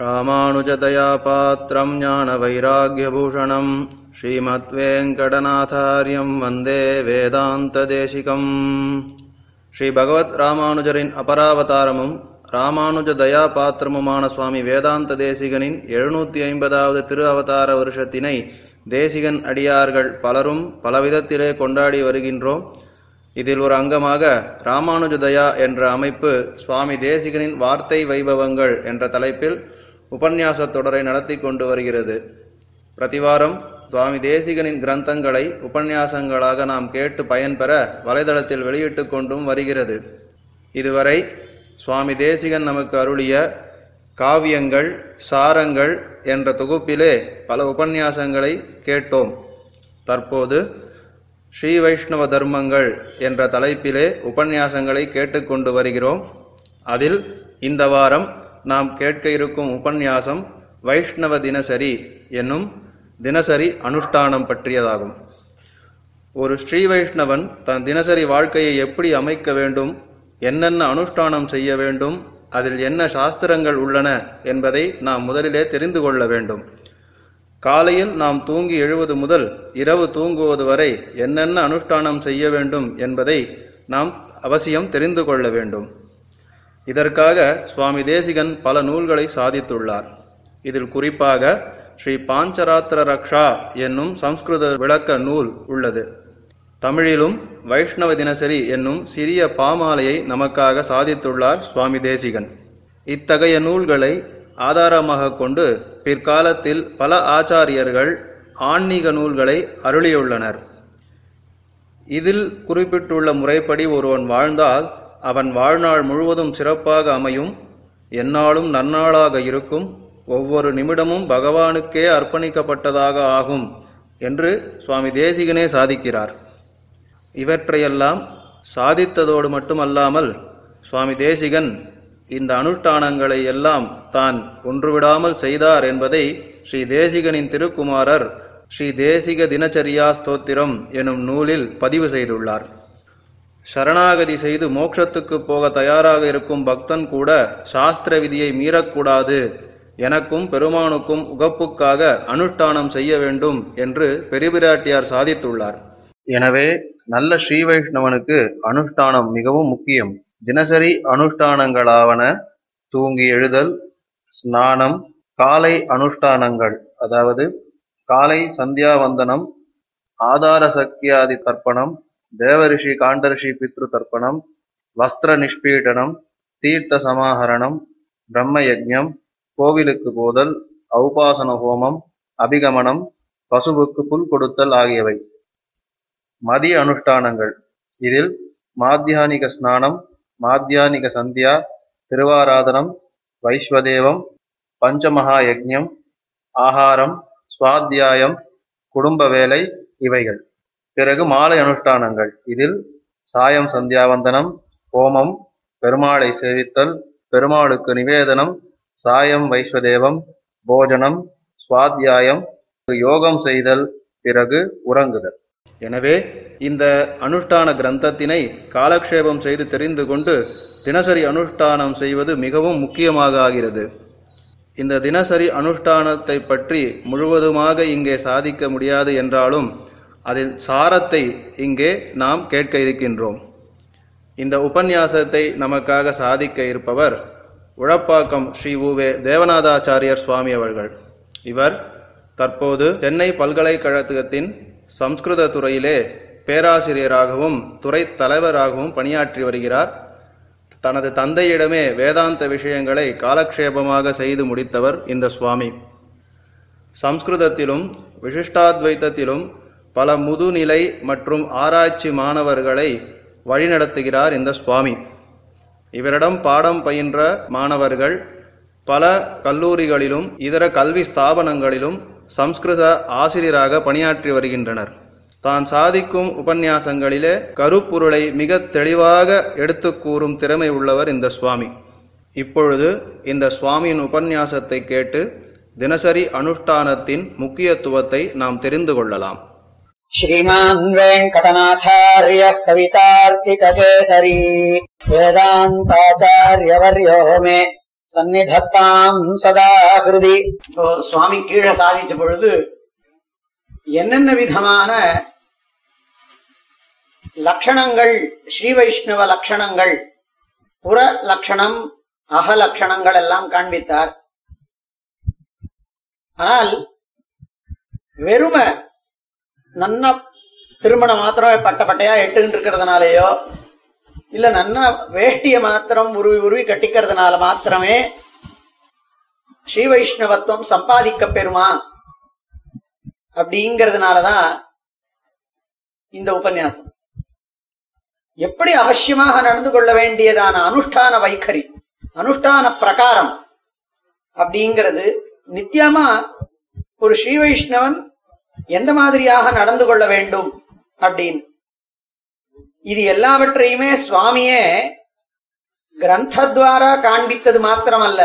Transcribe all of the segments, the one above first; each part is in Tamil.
ராமானுஜதயாபாத்திரம் ஞான வைராகியபூஷணம் ஸ்ரீமத்வேங்கடநாதாரியம் வந்தே வேதாந்த தேசிகம் ஸ்ரீ பகவத் ராமானுஜரின் அபராவதாரமும் ராமானுஜ தயாபாத்திரமுமான சுவாமி வேதாந்த தேசிகனின் எழுநூத்தி ஐம்பதாவது திரு அவதார வருஷத்தினை தேசிகன் அடியார்கள் பலரும் பலவிதத்திலே கொண்டாடி வருகின்றோம். இதில் ஒரு அங்கமாக ராமானுஜதயா என்ற அமைப்பு சுவாமி தேசிகனின் வார்த்தை வைபவங்கள் என்ற தலைப்பில் உபன்யாச தொடரை நடத்தி கொண்டு வருகிறது. பிரதிவாரம் சுவாமி தேசிகனின் கிரந்தங்களை உபன்யாசங்களாக நாம் கேட்டு பயன்பெற வலைதளத்தில் வெளியிட்டு கொண்டும் வருகிறது. இதுவரை சுவாமி தேசிகன் நமக்கு அருளிய காவியங்கள் சாரங்கள் என்ற தொகுப்பிலே பல உபன்யாசங்களை கேட்டோம். தற்போது ஸ்ரீ வைஷ்ணவ தர்மங்கள் என்ற தலைப்பிலே உபன்யாசங்களை கேட்டுக்கொண்டு வருகிறோம். அதில் இந்த வாரம் நாம் கேட்க இருக்கும் உபன்யாசம் வைஷ்ணவ தினசரி என்னும் தினசரி அனுஷ்டானம் பற்றியதாகும். ஒரு ஸ்ரீ வைஷ்ணவன் தன் தினசரி வாழ்க்கையை எப்படி அமைக்க வேண்டும் என்னென்ன அனுஷ்டானம் செய்ய வேண்டும் அதில் என்ன சாஸ்திரங்கள் உள்ளன என்பதை நாம் முதலிலே தெரிந்து கொள்ள வேண்டும். காலையில் நாம் தூங்கி எழுவது முதல் இரவு தூங்குவது வரை என்னென்ன அனுஷ்டானம் செய்ய வேண்டும் என்பதை நாம் அவசியம் தெரிந்து கொள்ள வேண்டும். இதற்காக சுவாமி தேசிகன் பல நூல்களை சாதித்துள்ளார். இதில் குறிப்பாக ஸ்ரீ பாஞ்சராத்திர ரக்ஷா என்னும் சம்ஸ்கிருத விளக்க நூல் உள்ளது. தமிழிலும் வைஷ்ணவ தினசரி என்னும் சிறிய பாமாலையை நமக்காக சாதித்துள்ளார் சுவாமி தேசிகன். இத்தகைய நூல்களை ஆதாரமாக கொண்டு பிற்காலத்தில் பல ஆச்சாரியர்கள் ஆன்மீக நூல்களை அருளியுள்ளனர். இதில் குறிப்பிட்டுள்ள முறைப்படி ஒருவன் வாழ்ந்தால் அவன் வாழ்நாள் முழுவதும் சிறப்பாக அமையும். எந்நாளும் நன்னாளாக இருக்கும். ஒவ்வொரு நிமிடமும் பகவானுக்கே அர்ப்பணிக்கப்பட்டதாக ஆகும் என்று சுவாமி தேசிகனே சாதிக்கிறார். இவற்றையெல்லாம் சாதித்ததோடு மட்டுமல்லாமல் சுவாமி தேசிகன் இந்த அனுஷ்டானங்களை எல்லாம் தான் ஒன்றுவிடாமல் செய்தார் என்பதை ஸ்ரீ தேசிகனின் திருக்குமாரர் ஸ்ரீ தேசிக தினச்சரியா ஸ்தோத்திரம் எனும் நூலில் பதிவு செய்துள்ளார். சரணாகதி செய்து மோட்சத்துக்கு போக தயாராக இருக்கும் பக்தன் கூட சாஸ்திர விதியை மீறக்கூடாது. எனக்கும் பெருமானுக்கும் உகப்புக்காக அனுஷ்டானம் செய்ய வேண்டும் என்று பெருபிராட்டியார் சாதித்துள்ளார். எனவே நல்ல ஸ்ரீ வைஷ்ணவனுக்கு அனுஷ்டானம் மிகவும் முக்கியம். தினசரி அனுஷ்டானங்களாவன தூங்கி எழுதல் ஸ்நானம் காலை அனுஷ்டானங்கள் அதாவது காலை சந்தியாவந்தனம் ஆதார சக்தியாதி தர்ப்பணம் தேவரிஷி காண்டரிஷி பித்ரு தர்ப்பணம் வஸ்திர நிஷ்பீடனம் தீர்த்த சமாஹரணம் பிரம்ம யஜ்யம் கோவிலுக்கு போதல் ஔபாசன ஹோமம் அபிகமனம் பசுவுக்கு புல் கொடுத்தல் ஆகியவை. மதிய அனுஷ்டானங்கள். இதில் மாத்தியானிக ஸ்நானம் மாத்தியானிக சந்தியா திருவாராதனம் வைஸ்வதேவம் பஞ்சமகா யஜ்யம் ஆகாரம் சுவாத்தியாயம் குடும்ப வேலை இவைகள். பிறகு மாலை அனுஷ்டானங்கள். இதில் சாயம் சந்தியாவந்தனம் ஹோமம் பெருமாளை சேவித்தல் பெருமாளுக்கு நிவேதனம் சாயம் வைஸ்வதேவம் போஜனம் சுவாத்தியாயம் யோகம் செய்தல் பிறகு உறங்குதல். எனவே இந்த அனுஷ்டான கிரந்தத்தினை காலக்ஷேபம் செய்து தெரிந்து கொண்டு தினசரி அனுஷ்டானம் செய்வது மிகவும் முக்கியமாக ஆகிறது. இந்த தினசரி அனுஷ்டானத்தை பற்றி முழுவதுமாக இங்கே சாதிக்க முடியாது என்றாலும் அதில் சாரத்தை இங்கே நாம் கேட்க இருக்கின்றோம். இந்த உபன்யாசத்தை நமக்காக சாதிக்க இருப்பவர் உழப்பாக்கம் ஸ்ரீ உவே தேவநாதாச்சாரியர் சுவாமி அவர்கள். இவர் தற்போது சென்னை பல்கலைக்கழகத்தின் சம்ஸ்கிருத துறையிலே பேராசிரியராகவும் துறை தலைவராகவும் பணியாற்றி வருகிறார். தனது தந்தையிடமே வேதாந்த விஷயங்களை காலக்ஷேபமாக செய்து முடித்தவர் இந்த சுவாமி. சம்ஸ்கிருதத்திலும் விசிஷ்டாத்வைத்தத்திலும் பல முதுநிலை மற்றும் ஆராய்ச்சி மாணவர்களை வழிநடத்துகிறார் இந்த சுவாமி. இவரிடம் பாடம் பயின்ற மாணவர்கள் பல கல்லூரிகளிலும் இதர கல்வி ஸ்தாபனங்களிலும் சம்ஸ்கிருத ஆசிரியராக பணியாற்றி வருகின்றனர். தான் சாதிக்கும் உபன்யாசங்களிலே கருப்பொருளை மிக தெளிவாக எடுத்து கூறும் திறமை உள்ளவர் இந்த சுவாமி. இப்பொழுது இந்த சுவாமியின் உபன்யாசத்தை கேட்டு தினசரி அனுஷ்டானத்தின் முக்கியத்துவத்தை நாம் தெரிந்து கொள்ளலாம். श्रीमान् वेङ्कटनाथार्यः कवितार्किककेसरी वेदान्ताचार्यवर्यो मे சந்நிதத்தாம் சதா ஹிருதி இப்போ சுவாமி கீழே சாதிச்ச பொழுது என்னென்ன விதமான லட்சணங்கள் ஸ்ரீ வைஷ்ணவ லட்சணங்கள் புற லட்சணம் அக லட்சணங்கள் எல்லாம் காண்பித்தார் ஆனால் வெறுமை நன்னா திருமணம் மாத்திரம் பட்ட பட்டையா எட்டுன்னு இருக்கிறதுனாலயோ இல்ல நன்னா வேஷ்டிய மாத்திரம் உருவி உருவி கட்டிக்கிறதுனால மாத்திரமே ஸ்ரீ வைஷ்ணவத்துவம் சம்பாதிக்க பெறுமா? அப்படிங்கிறதுனாலதான் இந்த உபன்யாசம். எப்படி அவசியமாக நடந்து கொள்ள வேண்டியதான அனுஷ்டான வைகரி அனுஷ்டான பிரகாரம் அப்படிங்கிறது நித்தியமா ஒரு ஸ்ரீ வைஷ்ணவன் எந்த மாதிரியாக நடந்து கொள்ள வேண்டும் அப்படின்னு. இது எல்லாவற்றையுமே சுவாமியே கிரந்தத்வாரா காண்பித்தது மாத்திரமல்ல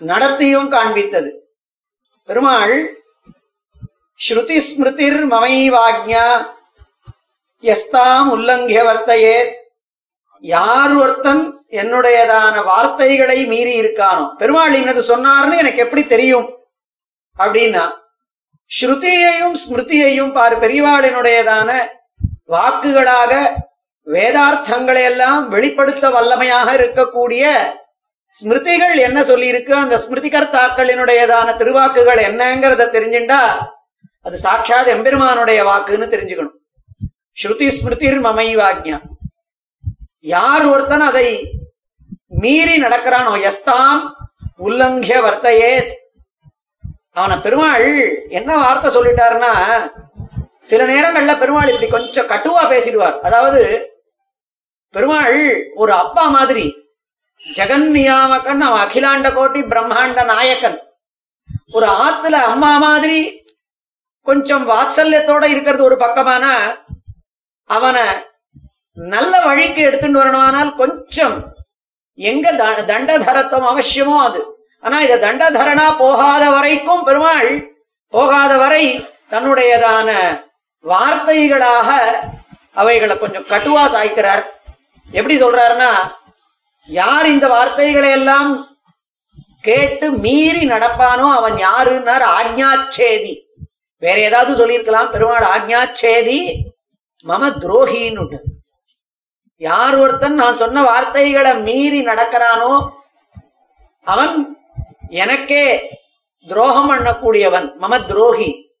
நடத்தியும் காண்பித்தது. பெருமாள் ஸ்ருதி ஸ்மிருதிர் மமைவாக்ஞா எஸ்தாம் உல்லங்கிய வர்த்தையே யார் ஒருத்தன் என்னுடையதான வார்த்தைகளை மீறி இருக்கானோ. பெருமாள் இன்னது சொன்னார்னு எனக்கு எப்படி தெரியும்? அப்படின்னா ஸ்ருதியையும் ஸ்மிருதியையும் பார் பெரியவாளினுடையதான வாக்குகளாக வேதார்த்தங்களை எல்லாம் வெளிப்படுத்த வல்லமையாக இருக்கக்கூடிய ஸ்மிருதிகள் என்ன சொல்லியிருக்கு? அந்த ஸ்மிருதி கர்த்தாக்களினுடையதான திருவாக்குகள் என்னங்கிறத தெரிஞ்சுண்டா அது சாட்சாத் எம்பெருமானுடைய வாக்குன்னு தெரிஞ்சுக்கணும். ஸ்ருதி ஸ்மிருதிர் மமைவாக்ஞா யார் ஒருத்தன் அதை மீறி நடக்கிறானோ எஸ்தாம் உல்லங்கிய வர்த்தையேத் அவனை பெருமாள் என்ன வார்த்தை சொல்லிட்டாருன்னா சில நேரங்கள்ல பெருமாள் இப்படி கொஞ்சம் கட்டுவா பேசிடுவார். அதாவது பெருமாள் ஒரு அப்பா மாதிரி ஜெகன் நியாமகன் அவன் அகிலாண்ட கோட்டி பிரம்மாண்ட நாயக்கன் ஒரு ஆத்துல அம்மா மாதிரி கொஞ்சம் வாத்சல்யத்தோட இருக்கிறது ஒரு பக்கமானா அவனை நல்ல வழிக்கு எடுத்துட்டு வரணுமானால் கொஞ்சம் எங்க தண்டதரத்துவம் அவசியமோ அது. ஆனா இத தண்டதரனா போகாத வரைக்கும் பெருமாள் போகாத வரை தன்னுடையதான வார்த்தைகளாக அவைகளை கொஞ்சம் கட்டுவா சாய்க்கிறார். எப்படி சொல்றாருன்னா யார் இந்த வார்த்தைகளை எல்லாம் கேட்டு மீறி நடப்பானோ அவன் யாருன்னார்? ஆக்ஞாச்சேதி. வேற ஏதாவது சொல்லியிருக்கலாம்? பெருமாள் ஆக்ஞாச்சேதி மம துரோகின்னு யார் ஒருத்தன் நான் சொன்ன வார்த்தைகளை மீறி நடக்கிறானோ அவன் எனக்கே துரோகம் பண்ணக்கூடியவன் மம துரோகி.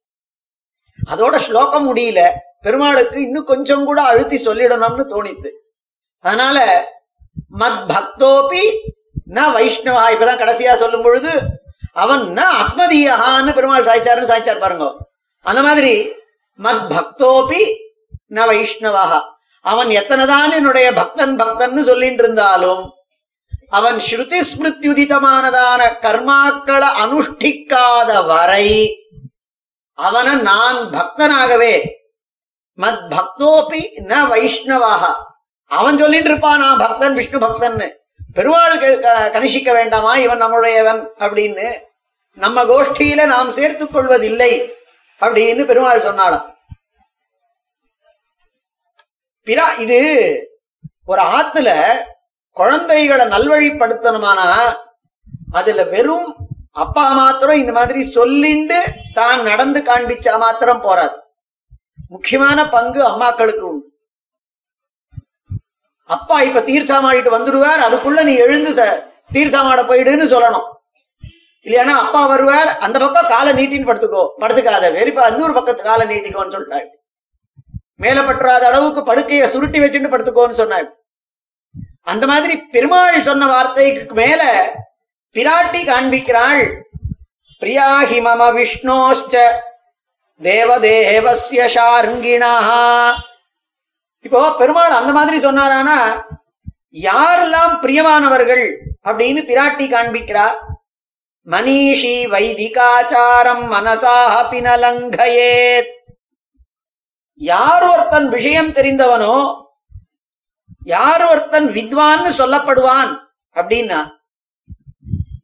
அதோட ஸ்லோகம் முடியல. பெருமாளுக்கு இன்னும் கொஞ்சம் கூட அழுத்தி சொல்லிடணும்னு தோணித்து. அதனால மத் பக்தோபி ந வைஷ்ணவா. இப்பதான் கடைசியா சொல்லும் பொழுது அவன் ந அஸ்மதியஹான்னு பெருமாள் சாய்ச்சாருன்னு சாய்ச்சார் பாருங்க. அந்த மாதிரி மத் பக்தோபி ந வைஷ்ணவா. அவன் எத்தனைதான் என்னுடைய பக்தன் பக்தன்னு சொல்லிட்டு இருந்தாலும் அவன் ஸ்ருதி ஸ்மிருத்யுதிதமானதான கர்மாக்களை அனுஷ்டிக்காத வரை அவனை நான் பக்தனாகவே மத் பக்தோபி ந வைஷ்ணவாக. அவன் சொல்லிட்டு இருப்பான் நான் பக்தன் விஷ்ணு பக்தன்னு. பெருமாள் க- கணிசிக்க வேண்டாமா? இவன் நம்முடையவன் அப்படின்னு நம்ம கோஷ்டியில நாம் சேர்த்து கொள்வதில்லை அப்படின்னு பெருமாள் சொன்னாலும் பிரா இது ஒரு ஆத்துல குழந்தைகளை நல்வழிப்படுத்தணுமானா அதுல வெறும் அப்பா மாத்திரம் இந்த மாதிரி சொல்லிண்டு தான் நடந்து காண்பிச்சா மாத்திரம் போறாது. முக்கியமான பங்கு அம்மாக்களுக்கு உண்டு. அப்பா இப்ப தீர்ச்சாமாடிட்டு வந்துடுவார் அதுக்குள்ள நீ எழுந்து தீர்ச்சாமாட போயிடுன்னு சொல்லணும். இல்லையானா அப்பா வருவார் அந்த பக்கம் காலை நீட்டின்னு படுத்துக்கோ படுத்துக்காத வெறிப்பா இன்னொரு பக்கத்து காலை நீட்டிக்கோன்னு சொல்லிட்டாள் மேல பற்றாத அளவுக்கு படுக்கையை சுருட்டி வச்சுட்டு படுத்துக்கோன்னு சொன்னாள் அந்த மாதிரி பெருமாள் சொன்ன வார்த்தைக்கு மேல பிராட்டி காண்பிக்கிறாள். பிரியாஹி மம விஷ்ணோஷ்ச தேவதேவசிய ஷார்ங்கிணா இப்போ பெருமாள் அந்த மாதிரி சொன்னாரானா யாரெல்லாம் பிரியமானவர்கள்? அப்படின்னு பிராட்டி காண்பிக்கிறா. மனிஷி வைதிகாச்சாரம் மனசாக பினலங்கயேத். யார் ஒருத்தன் விஷயம் தெரிந்தவனோ யார் ஒருத்தன் வித்வான்னு சொல்லப்படுவான் அப்படின்னா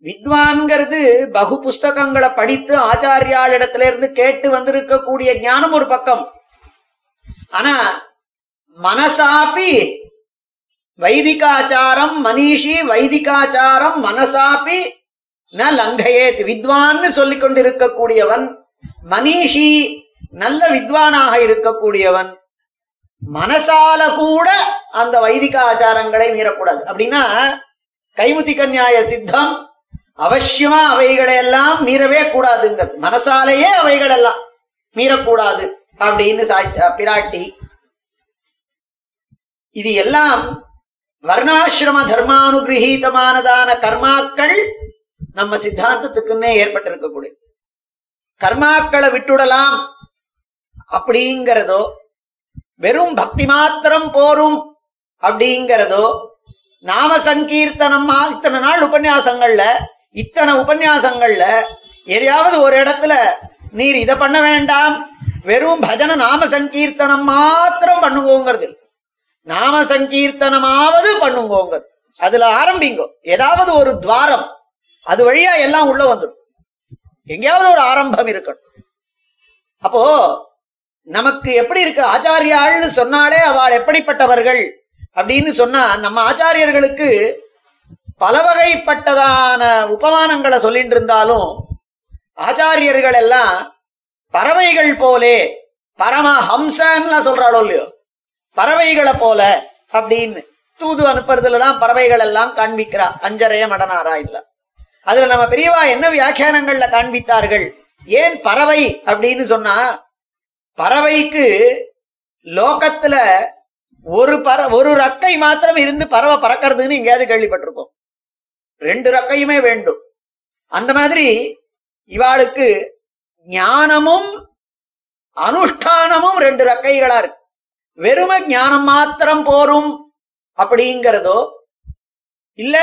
வித்வான்ங்கிறது பகு புஸ்தகங்களை படித்து ஆச்சாரியாளிடத்துல இருந்து கேட்டு வந்திருக்கக்கூடிய ஞானம் ஒரு பக்கம். ஆனா மனசாப்பி வைதிகாச்சாரம் மனிஷி வைதிகாச்சாரம் மனசாப்பி ந லங்கையேத் வித்வான்னு சொல்லிக் கொண்டிருக்கக்கூடியவன் மனிஷி நல்ல வித்வானாக இருக்கக்கூடியவன் மனசால கூட அந்த வைதிக ஆச்சாரங்களை மீறக்கூடாது. அப்படின்னா கைமுத்தி கன்யாய சித்தம் அவசியமா அவைகளை எல்லாம் மீறவே கூடாதுங்கிறது. மனசாலேயே அவைகள் எல்லாம் மீறக்கூடாது அப்படின்னு சாய்ச்ச பிராட்டி இது எல்லாம் வர்ணாசிரம தர்மானுகிரகீதமானதான கர்மாக்கள் நம்ம சித்தாந்தத்துக்குன்னே ஏற்பட்டிருக்கக்கூடிய. கர்மாக்களை விட்டுடலாம் அப்படிங்கிறதோ வெறும் பக்தி மாத்திரம் போரும் அப்படிங்கிறதோ நாம சங்கீர்த்தனம் இத்தனை நாள் உபன்யாசங்கள்ல இத்தனை உபன்யாசங்கள்ல எதையாவது ஒரு இடத்துல நீர் இதை பண்ண வேண்டாம். வெறும் பஜன நாம சங்கீர்த்தனம் மாத்திரம் பண்ணுவோங்கிறது நாம சங்கீர்த்தனமாவது பண்ணுங்கோங்கிறது அதுல ஆரம்பிங்கோ. ஏதாவது ஒரு துவாரம். அது வழியா எல்லாம் உள்ள வந்துடும். எங்கேயாவது ஒரு ஆரம்பம் இருக்கணும். அப்போ நமக்கு எப்படி இருக்கு? ஆச்சாரியாள்னு சொன்னாலே அவள் எப்படிப்பட்டவர்கள்? அப்படின்னு சொன்னா நம்ம ஆச்சாரியர்களுக்கு பல வகைப்பட்டதான உபமானங்களை சொல்லிட்டு இருந்தாலும் ஆச்சாரியர்கள் எல்லாம் பறவைகள் போலே பரம ஹம்சன்னு சொல்றாளோ இல்லையோ? பறவைகளை போல அப்படின்னு தூது அனுப்புறதுலதான் பறவைகள் எல்லாம் காண்பிக்கிறா. அஞ்சரைய மடனாரா இல்ல அதுல நம்ம பெரியவா என்ன வியாக்கியானங்கள்ல காண்பித்தார்கள்? ஏன் பறவை அப்படின்னு சொன்னா பறவைக்கு லோகத்துல ஒரு பற ஒரு ரக்கை மாத்திரம் இருந்து பறவை பறக்கிறதுன்னு எங்கேயாவது கேள்விப்பட்டிருக்கோம் ரெண்டு ரக்கையுமே வேண்டும். அந்த மாதிரி இவாளுக்கு ஞானமும் அனுஷ்டானமும் ரெண்டு ரக்கைகளா இருக்கு. வெறும ஞானம் மாத்திரம் போரும் அப்படிங்கிறதோ இல்ல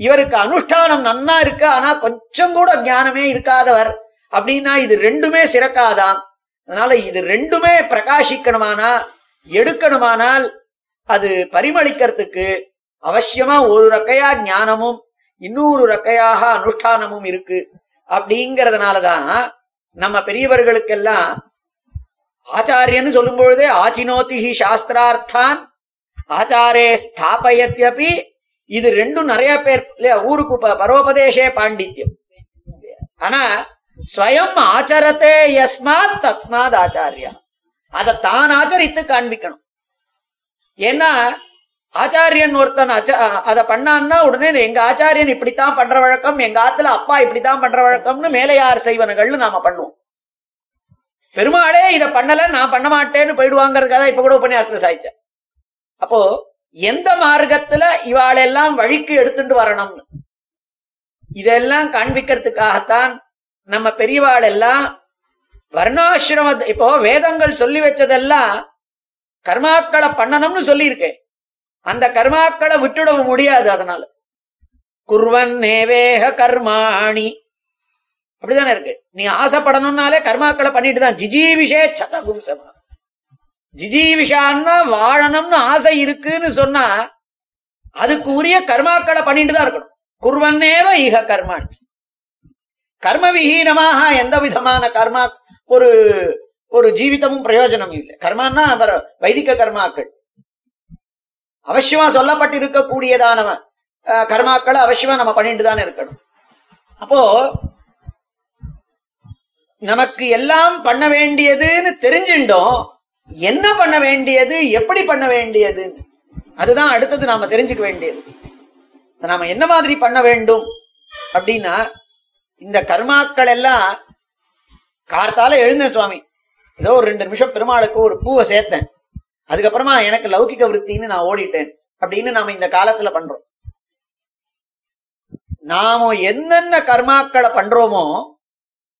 இவருக்கு அனுஷ்டானம் நன்னா இருக்கு ஆனா கொஞ்சம் கூட ஞானமே இருக்காதவர் அப்படின்னா இது ரெண்டுமே சிறக்காதான். அதனால இது ரெண்டுமே பிரகாசிக்கணுமானா எடுக்கணுமானால் அது பரிமளிக்கிறதுக்கு அவசியமா ஒரு ரக்கையா ஞானமும் இன்னொரு ரக்கையாக அனுஷ்டானமும் இருக்கு. அப்படிங்கறதுனாலதான் நம்ம பெரியவர்களுக்கெல்லாம் ஆச்சாரியன்னு சொல்லும் பொழுதே ஆச்சினோதிஹி சாஸ்திரார்த்தான் ஆச்சாரே ஸ்தாபயத்யபி. இது ரெண்டும் நிறைய பேர் இல்லையா ஊருக்கு ப- பரோபதேசே பாண்டித்யம். ஆனா ஸ்வயம் ஆச்சரத்தே யஸ்மாத் தஸ்மாத் ஆச்சாரியா. அதை தான் ஆச்சரித்து காண்பிக்கணும். ஏன்னா ஆச்சாரியன் ஒருத்தன் அதை பண்ணான்னா உடனே எங்க ஆச்சாரியன் இப்படித்தான் பண்ற வழக்கம் எங்க ஆத்துல அப்பா இப்படித்தான் பண்ற வழக்கம்னு மேலையார் செய்வனங்கள்னு நாம பண்ணுவோம். பெருமாளே இதை பண்ணல நான் பண்ண மாட்டேன்னு போயிடுவாங்கிறதுக்காக இப்ப கூட உபன்யாசத்துல சாய்ச்சேன். அப்போ எந்த மார்க்கத்துல இவாளெல்லாம் வழிக்கு எடுத்துட்டு வரணும்னு? இதெல்லாம் காண்பிக்கிறதுக்காகத்தான் நம்ம பெரியவாள் எல்லாம் வர்ணாசிரம இப்போ வேதங்கள் சொல்லி வச்சதெல்லாம் கர்மாக்களை பண்ணணும்னு சொல்லியிருக்கேன் அந்த கர்மாக்களை விட்டுட முடியாது அதனால. குர்வன் நேவேக கர்மாணி. அப்படிதானே இருக்கு. நீ ஆசைப்படணும்னாலே கர்மாக்களை பண்ணிட்டு தான். ஜிஜீவிஷே சதகும்சமா. ஜிஜீவிஷான்னா வாழணும்னு ஆசை இருக்குன்னு சொன்னா அதுக்கு உரிய கர்மாக்களை பண்ணிட்டு தான் இருக்கணும். குர்வன்னேவ ஈக கர்மாணி. கர்ம விஹீனமாக எந்த விதமான கர்மா ஒரு ஒரு ஜீவிதமும் பிரயோஜனம் இல்லை. கர்மான்னா அவர் வைதிக கர்மாக்கள். அவசியமா சொல்லப்பட்டிருக்கக்கூடியதான அஹ், கர்மாக்களை அவசியமா நம்ம பண்ணிட்டு தானே இருக்கணும். அப்போ நமக்கு எல்லாம் பண்ண வேண்டியதுன்னு தெரிஞ்சுட்டோம். என்ன பண்ண வேண்டியது எப்படி பண்ண வேண்டியது? அதுதான் அடுத்தது நாம தெரிஞ்சுக்க வேண்டியது. நாம என்ன மாதிரி பண்ண வேண்டும்? அப்படின்னா இந்த கர்மாக்கள் எல்லாம் கார்த்தால எழுந்தேன் சுவாமி. ஏதோ ஒரு ரெண்டு நிமிஷம் பெருமாளுக்கு ஒரு பூவை சேர்த்தேன். அதுக்கப்புறமா எனக்கு லௌகிக விருத்தின்னு நான் ஓடிட்டேன். அப்படின்னு நாம இந்த காலத்துல பண்றோம். நாம என்னென்ன கர்மாக்களை பண்றோமோ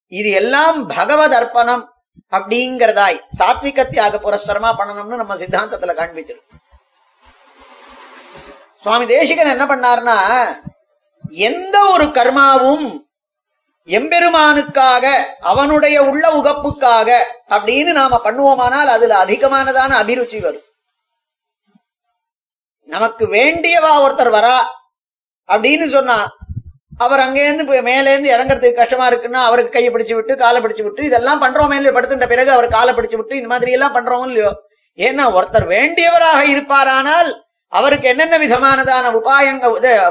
இது எல்லாம் பகவத் அர்ப்பணம் அப்படிங்கிறதாய் சாத்விகத்தியாக புரஸ்தரமா பண்ணணும்னு நம்ம சித்தாந்தத்துல காண்பிச்சிருக்கோம். சுவாமி தேசிகன் என்ன பண்ணாருன்னா எந்த ஒரு கர்மாவும் எம்பெருமானுக்காக அவனுடைய உள்ள உகப்புக்காக அப்படின்னு நாம பண்ணுவோமானால் அதுல அதிகமானதான அபிருச்சி வரும். நமக்கு வேண்டியவா ஒருத்தர் வரா அப்படின்னு சொன்னா அவர் அங்கேருந்து போய் மேலேருந்து இறங்குறதுக்கு கஷ்டமா இருக்குன்னா அவருக்கு கையை பிடிச்சு விட்டு காலை பிடிச்சு விட்டு இதெல்லாம் பண்றோமே இல்லையோ? படுத்துட்ட பிறகு அவர் காலை பிடிச்சு விட்டு இந்த மாதிரி எல்லாம் பண்றோம் இல்லையோ? ஏன்னா ஒருத்தர் வேண்டியவராக இருப்பாரானால் அவருக்கு என்னென்ன விதமானதான உபாயங்க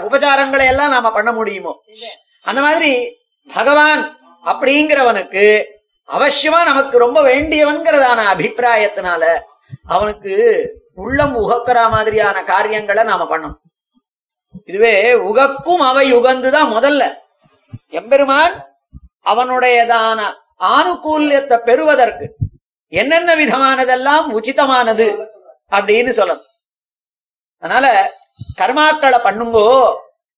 உபச்சாரங்களை எல்லாம் நாம பண்ண முடியுமோ? அந்த மாதிரி பகவான் அப்படிங்கிறவனுக்கு அவசியமா நமக்கு ரொம்ப வேண்டியவன்கிறதான அபிப்பிராயத்தினால அவனுக்கு உள்ளம் உகக்கிற மாதிரியான காரியங்களை நாம பண்ணணும். இதுவே உகக்கும் அவை உகந்துதான் முதல்ல. எம்பெருமான் அவனுடையதான ஆணுகூல்யத்தை பெறுவதற்கு என்னென்ன விதமானதெல்லாம் உச்சிதமானது அப்படின்னு சொல்லணும். அதனால கர்மாக்களை பண்ணுங்கோ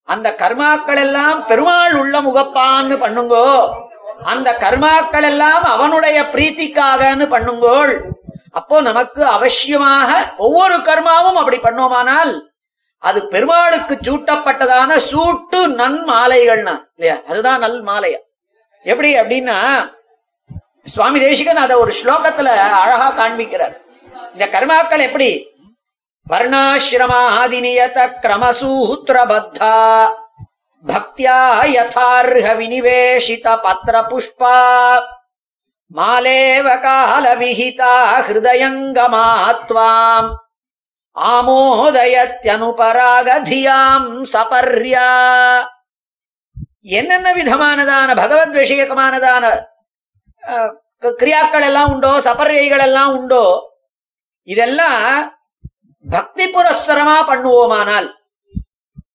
அந்த கர்மாக்கள் எல்லாம் பெருமாள் உள்ள முகப்பான்னு பண்ணுங்கோ. அந்த கர்மாக்கள் எல்லாம் அவனுடைய பிரீத்திக்காகன்னு பண்ணுங்கோள். அப்போ நமக்கு அவசியமாக ஒவ்வொரு கர்மாவும் அப்படி பண்ணோமானால் அது பெருமாளுக்கு சூட்டப்பட்டதான சூட்டு நன் மாலைகள்னா இல்லையா? அதுதான் நல் மாலையா எப்படி அப்படின்னா சுவாமி தேசிகன் அதை ஒரு ஸ்லோகத்துல அழகா காண்பிக்கிறார். இந்த கர்மாக்கள் எப்படி? வர்ணாசிரமாதிநியத கிரமசூத்திரபத்தா பக்தியா யதார்ஹ வினிவேஷித பத்திர புஷ்பா மாலேவ கால விஹிதா ஹிருதயங்கமாத்வாம் ஆமோதயத்யனுபராகதியாம் சபர்யா என்னென்ன விதமானதான பகவத் விஷயகமானதான கிரியாக்கள் எல்லாம் உண்டோ சபர்யைகள் எல்லாம் உண்டோ இதெல்லாம் பக்தி புரஸ்தரமா பண்ணுவோமானால்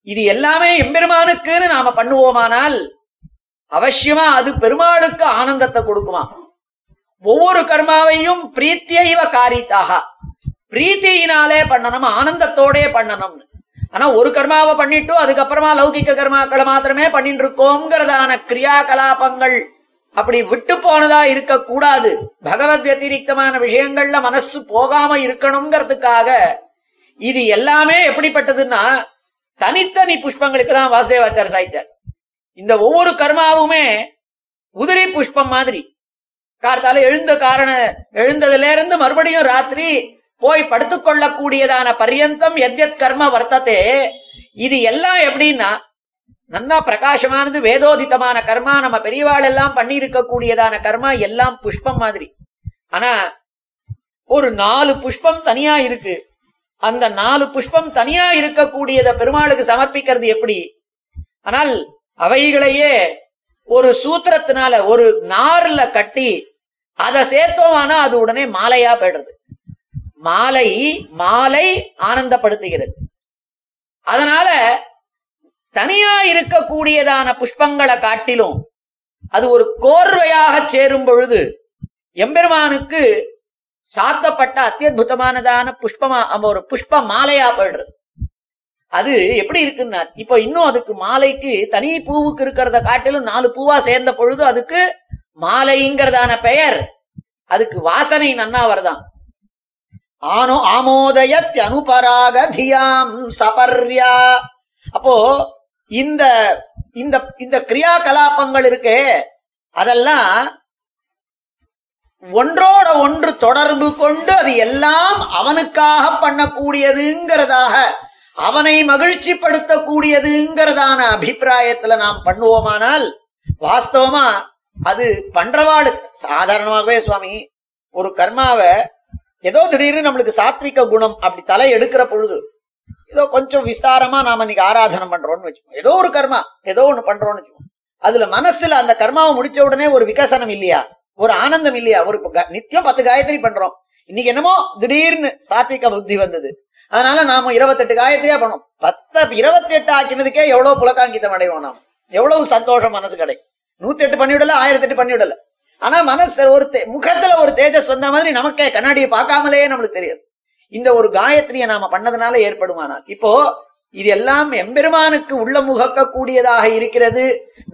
இது எல்லாமே எம்பெருமானுக்குன்னு நாம பண்ணுவோமானால் அவசியமா அது பெருமாளுக்கு ஆனந்தத்தை கொடுக்குமா? ஒவ்வொரு கர்மாவையும் பிரீத்தியைவ காரித்தாக. பிரீத்தியினாலே பண்ணணும் ஆனந்தத்தோடே பண்ணணும்னு ஆனா ஒரு கர்மாவை பண்ணிட்டு அதுக்கப்புறமா லௌகிக்க கர்மாக்களை மாத்திரமே பண்ணிட்டு இருக்கோங்கிறதான கிரியா கலாபங்கள் அப்படி விட்டு போனதா இருக்க கூடாது பகவத் வத்திரிக்தமான விஷயங்கள்ல மனசு போகாம இருக்கணுங்கிறதுக்காக இது எல்லாமே எப்படிப்பட்டதுன்னா தனித்தனி புஷ்பங்களுக்கு தான் வாசுதேவாச்சார சாய்த்தார் இந்த ஒவ்வொரு கர்மாவுமே உதிரி புஷ்பம் மாதிரி. கார்த்தால எழுந்த காரண எழுந்ததுல இருந்து மறுபடியும் ராத்திரி போய் படுத்துக்கொள்ளக்கூடியதான பர்யந்தம் எத்யத் கர்ம வர்த்ததே. இது எல்லாம் எப்படின்னா நல்லா பிரகாசமானது வேதோதிதமான கர்மா நம்ம பெரியவாள் எல்லாம் பண்ணியிருக்கக்கூடியதான கர்மா எல்லாம் புஷ்பம் மாதிரி. ஆனா ஒரு நாலு புஷ்பம் தனியா இருக்கு. அந்த நாலு புஷ்பம் தனியா இருக்கக்கூடியத பெருமாளுக்கு சமர்ப்பிக்கிறது எப்படி? ஆனால் அவைகளையே ஒரு சூத்திரத்தினால ஒரு நார்ல கட்டி அதை சேர்த்தோமானா அது உடனே மாலையா போயிடுறது. மாலை மாலை ஆனந்தப்படுத்துகிறது. அதனால தனியா இருக்கக்கூடியதான புஷ்பங்களை காட்டிலும் அது ஒரு கோர்வையாக சேரும் பொழுது எம்பெருமானுக்கு சாத்தப்பட்ட அத்தியுதமானதான புஷ்பமா ஒரு புஷ்ப மாலையா போயிடுறது அது எப்படி இருக்குன்னா இப்போ இன்னும் அதுக்கு மாலைக்கு தனி பூவுக்கு இருக்கிறத காட்டிலும் நாலு பூவா சேர்ந்த பொழுது அதுக்கு மாலைங்கிறதான பெயர். அதுக்கு வாசனை நன்னா வருதாம் ஆனோ ஆமோதயத் அனுபராக தியாம் சபர்யா அப்போ இந்த இந்த இந்த கிரியா கலாபங்கள் இருக்கே அதெல்லாம் ஒன்றோட ஒன்று தொடர்பு கொண்டு அது எல்லாம் அவனுக்காக பண்ணக்கூடியதுங்கிறதாக அவனை மகிழ்ச்சிப்படுத்தக்கூடியதுங்கிறதான அபிப்பிராயத்துல நாம் பண்ணுவோமானால் வாஸ்தவமா அது பண்றவாளு சாதாரணமாகவே சுவாமி ஒரு கர்மாவை ஏதோ திடீர்னு நம்மளுக்கு சாத்விக குணம் அப்படி தலை எடுக்கிற பொழுது ஏதோ கொஞ்சம் விஸ்தாரமா நாம இன்னைக்கு ஆராதனம் பண்றோம்னு வச்சுக்கோம் ஏதோ ஒரு கர்மா ஏதோ ஒண்ணு பண்றோம்னு வச்சுக்கோம் அதுல மனசுல அந்த கர்மாவை முடிச்ச உடனே ஒரு விகசனம் இல்லையா? ஒரு ஆனந்தம் இல்லையா? ஒரு க- நித்தியம் பத்து காயத்ரி பண்றோம். இன்னைக்கு என்னமோ திடீர்னு சாத்விக புத்தி வந்தது. அதனால நாம இருபத்தெட்டு காயத்ரியா பண்ணோம். பத்த இருபத்தி எட்டு ஆக்கினதுக்கே எவ்வளவு புலகாங்கிதம் அடைவோம் நாம். எவ்வளவு சந்தோஷம் மனசு கிடைக்கும் நூத்தி எட்டு பண்ணிவிடல ஆயிரத்தி எட்டு பண்ணிவிடல ஆனா மனசு ஒரு தே- முகத்துல ஒரு தேஜஸ் வந்த மாதிரி நமக்கே கண்ணாடியை பார்க்காமலே நம்மளுக்கு தெரியும் இந்த ஒரு காயத்ரியை நாம பண்ணதுனால ஏற்படுமானால் இப்போ இது எல்லாம் எம்பெருமானுக்கு உள்ள முகக்க கூடியதாக இருக்கிறது.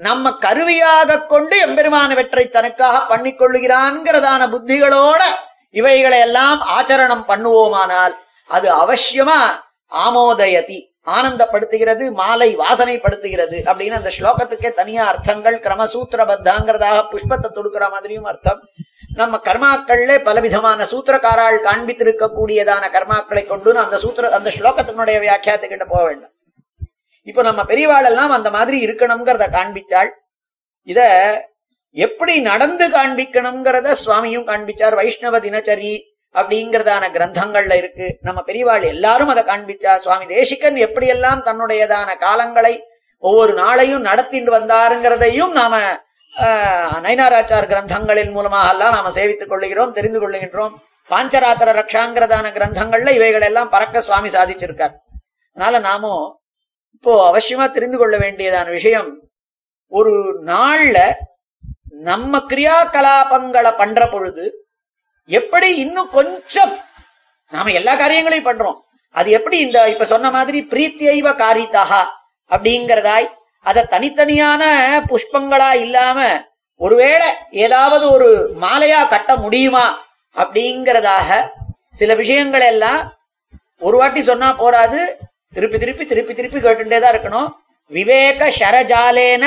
நம்ம கருவியாக கொண்டு எம்பெருமான வெற்றை தனக்காக பண்ணி கொள்ளுகிறான்ங்கிறதான புத்திகளோட இவைகளை எல்லாம் ஆச்சரணம் பண்ணுவோமானால் அது அவசியமா? ஆமோதயதி ஆனந்தப்படுத்துகிறது மாலை வாசனைப்படுத்துகிறது அப்படின்னு அந்த ஸ்லோகத்துக்கே தனியா அர்த்தங்கள் கிரமசூத்திரபத்தாங்கிறதாக புஷ்பத்தை தொடுக்கிற மாதிரியும் அர்த்தம். நம்ம கர்மாக்கள்ல பலவிதமான சூத்திரக்காரால் காண்பித்திருக்கக்கூடியதான கர்மாக்களை கொண்டு அந்த சூத்திர அந்த ஸ்லோகத்தினுடைய வியாக்கியாத்துக்கிட்ட போக வேண்டும். இப்ப நம்ம பெரியவாள் எல்லாம் அந்த மாதிரி இருக்கணுங்கிறத காண்பிச்சாள். இத எப்படி நடந்து காண்பிக்கணுங்கிறத சுவாமியும் காண்பிச்சார். வைஷ்ணவ தினச்சரி அப்படிங்கறதான கிரந்தங்கள்ல இருக்கு. நம்ம பெரியவாள் எல்லாரும் அதை காண்பிச்சா. சுவாமி தேசிகன் எப்படியெல்லாம் தன்னுடையதான காலங்களை ஒவ்வொரு நாளையும் நடத்திட்டு வந்தாருங்கிறதையும் நாம நயனாராச்சார் கிரந்தங்களின் மூலமாக எல்லாம் நாம சேவித்துக் கொள்ளுகிறோம் தெரிந்து கொள்ளுகின்றோம். பாஞ்சராத்திர ரக்ஷாங்கிறதான கிரந்தங்கள்ல இவைகள் எல்லாம் பறக்க சுவாமி சாதிச்சிருக்கார். அதனால நாமும் இப்போ அவசியமா தெரிந்து கொள்ள வேண்டியதான விஷயம் ஒரு நாள்ல நம்ம கிரியா கலாபங்களை பண்ற பொழுது எப்படி இன்னும் கொஞ்சம் நாம எல்லா காரியங்களையும் பண்றோம். அது எப்படி இந்த இப்ப சொன்ன மாதிரி பிரீத்தியைவ காரிதா அப்படிங்கிறதாய் அத தனித்தனியான புஷ்பங்களா இல்லாம ஒருவேளை ஏதாவது ஒரு மாலையா கட்ட முடியுமா அப்படிங்கிறதாக சில விஷயங்கள் எல்லாம் ஒரு வாட்டி சொன்னா போராது. திருப்பி திருப்பி திருப்பி திருப்பி கேட்டுட்டே தான் இருக்கணும். விவேக ஷரஜாலேன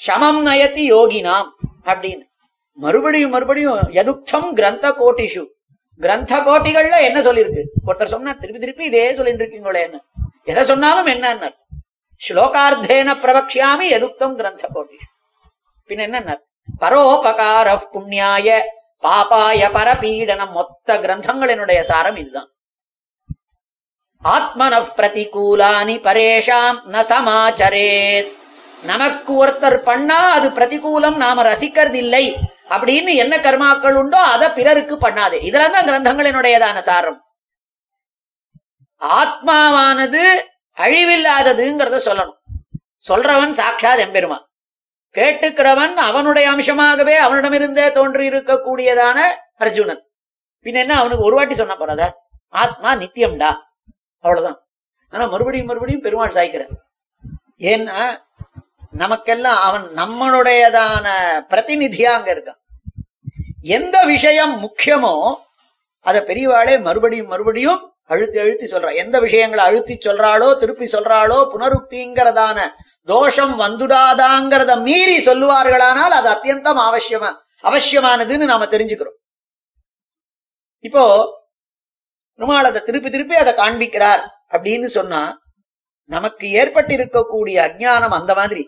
சமம் நயத்தி யோகினாம் அப்படின்னு. மறுபடியும் மறுபடியும் எதுக்தம் கிரந்த கோட்டிஷு. கிரந்த கோட்டிகள்ல என்ன சொல்லியிருக்கு? ஒருத்தர் சொன்னா திருப்பி திருப்பி இதே சொல்லிட்டு இருக்கீங்களே என்ன எதை சொன்னாலும் என்னன்னு ஸ்லோகார்த்தேன பிரவக்ஷாமி எதுக்தம் கிரந்த கோட்டிஷு பின் என்ன பரோபகார புண்ணியாய பாபாய பரபீடனம் மொத்த கிரந்தங்களினுடைய சாரம் இதுதான் ஆத்மன பிரதிகூலானி பரேஷாம் ந சமாச்சரேத் நமக்கு ஒருத்தர் பண்ணா அது பிரதிகூலம் நாம ரசிக்கிறது இல்லை அப்படின்னு என்ன கர்மாக்கள் உண்டோ அதை பிறருக்கு பண்ணாதே இதெல்லாம் தான் கிரந்தங்களினுடையதான சாரம் ஆத்மாவானது அழிவில்லாததுங்கிறத சொல்லணும். சொல்றவன் சாட்சாத் எம்பெருமான். கேட்டுக்கிறவன் அவனுடைய அம்சமாகவே அவனிடமிருந்தே தோன்றி இருக்கக்கூடியதான அர்ஜுனன். பின்ன என்ன அவனுக்கு ஒரு வாட்டி சொன்ன போறதா? ஆத்மா நித்தியம்டா. அவ்வளவுதான். ஆனா மறுபடியும் மறுபடியும் பெருமாள் சாய்க்கிறார். ஏன்னா நமக்கெல்லாம் அவன் நம்மளுடையதான பிரதிநிதியா அங்க இருக்கான். எந்த விஷயம் முக்கியமோ அத பெரியவாளே மறுபடியும் மறுபடியும் அழுத்தி அழுத்தி சொல்றா. எந்த விஷயங்களை அழுத்தி சொல்றாளோ திருப்பி சொல்றாளோ புனருக்திங்கிறதான தோஷம் வந்துடாதாங்கிறத மீறி சொல்லுவார்களானால் அது அத்தியந்தம் அவசியமா அவசியமானதுன்னு நாம தெரிஞ்சுக்கிறோம். இப்போ பெருமாள் அதை திருப்பி திருப்பி அதை காண்பிக்கிறார் அப்படின்னு சொன்னா நமக்கு ஏற்பட்டு இருக்கக்கூடிய அந்த மாதிரி.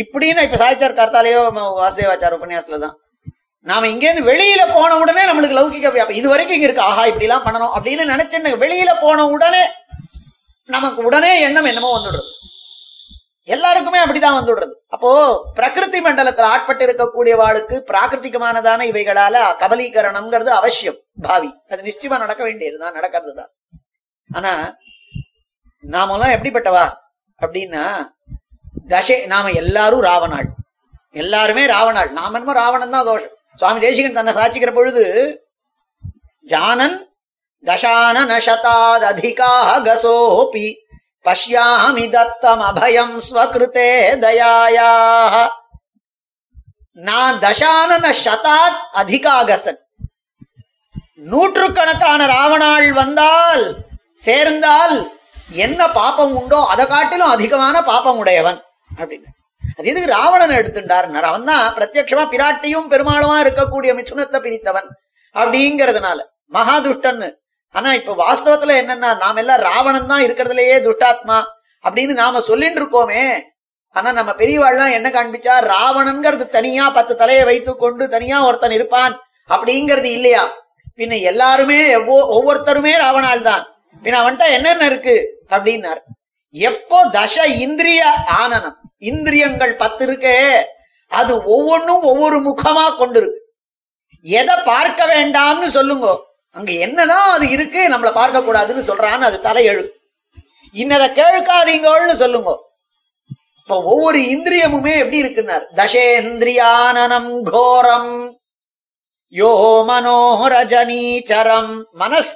இப்படின்னு இப்ப சாய்ச்சார் கார்த்தாலேயோ வாசுதேவாச்சார உபன்யாசத்துல தான் நாம இங்கேருந்து வெளியில போன உடனே நம்மளுக்கு லௌகிக வியாபாரம் இது வரைக்கும் இங்க இருக்கு ஆஹா இப்படி எல்லாம் பண்ணணும் அப்படின்னு நினைச்சுன்னு வெளியில போன உடனே நமக்கு உடனே எண்ணம் என்னமோ வந்துடுறது. எல்லாருக்குமே அப்படிதான் வந்துடுறது. அப்போ பிரகிருதி மண்டலத்துல ஆட்பட்டு இருக்கக்கூடிய வாளுக்கு பிராகிருத்திகமானதான இவைகளால கபலீகரணம்ங்கிறது அவசியம் பாவி. அது நிச்சயமா நடக்க வேண்டியதுதான் நடக்கிறது தான் ஆனா நாமெல்லாம் எப்படிப்பட்டவா அப்படின்னா தசை நாம எல்லாரும் ராவணாள். எல்லாருமே ராவணாள். நாம என்னமோ ராவணன் தான் தோஷம். சுவாமி தேசிகன் தன்னை சாட்சிக்கிற பொழுது ஜானன் தசானன சதாத் பஷ்யாமி தத்தம் அபயம் ஸ்வகிருத்தே தயாயாக நான் தசானன சதாத் அதிகாகசன். நூற்றுக்கணக்கான ராவணாள் வந்தால் சேர்ந்தால் என்ன பாப்பம் உண்டோ அதை காட்டிலும் அதிகமான பாப்பம் உடையவன் அப்படின்னு. அது எதுக்கு ராவணன் எடுத்துட்டார் அவன் தான் பிரத்யட்சமா பிராட்டியும் பெருமாளுமா இருக்கக்கூடிய மிச்சுனத்தை பிரித்தவன் அப்படிங்கறதுனால. மகாதுஷ்டன்னு. ஆனா இப்ப வாஸ்தவத்துல என்னன்னா நாம எல்லாம் ராவணன் தான் இருக்கிறதுலயே துஷ்டாத்மா அப்படின்னு நாம சொல்லிட்டு இருக்கோமே. ஆனா நம்ம பெரியவாள்லாம் என்ன காண்பிச்சா ராவணன்கிறது தனியா பத்து தலையை வைத்து கொண்டு தனியா ஒருத்தன் இருப்பான் அப்படிங்கிறது இல்லையா? பின்ன எல்லாருமே ஒவ்வொ- ஒவ்வொருத்தருமே ராவணால் தான் பின்ன அவன்கிட்ட என்னென்ன இருக்கு? அப்படின்னாரு. எப்போ தச இந்திரிய ஆனனம்? இந்திரியங்கள் பத்து இருக்கே. அது ஒவ்வொன்றும் ஒவ்வொரு முகமா கொண்டிருக்கு. எதை பார்க்க வேண்டாம்னு சொல்லுங்க. அங்க என்னதான் அது இருக்கு நம்மள பார்க்க கூடாதுன்னு சொல்றான்னு அது தலையெழு. இன்னதை கேட்காதீங்கன்னு சொல்லுங்க. இப்ப ஒவ்வொரு இந்திரியமுமே எப்படி இருக்குன்னார்? தசேந்திரியானனம் கோரம் யோ மனோரஜனீச்சரம். மனஸ்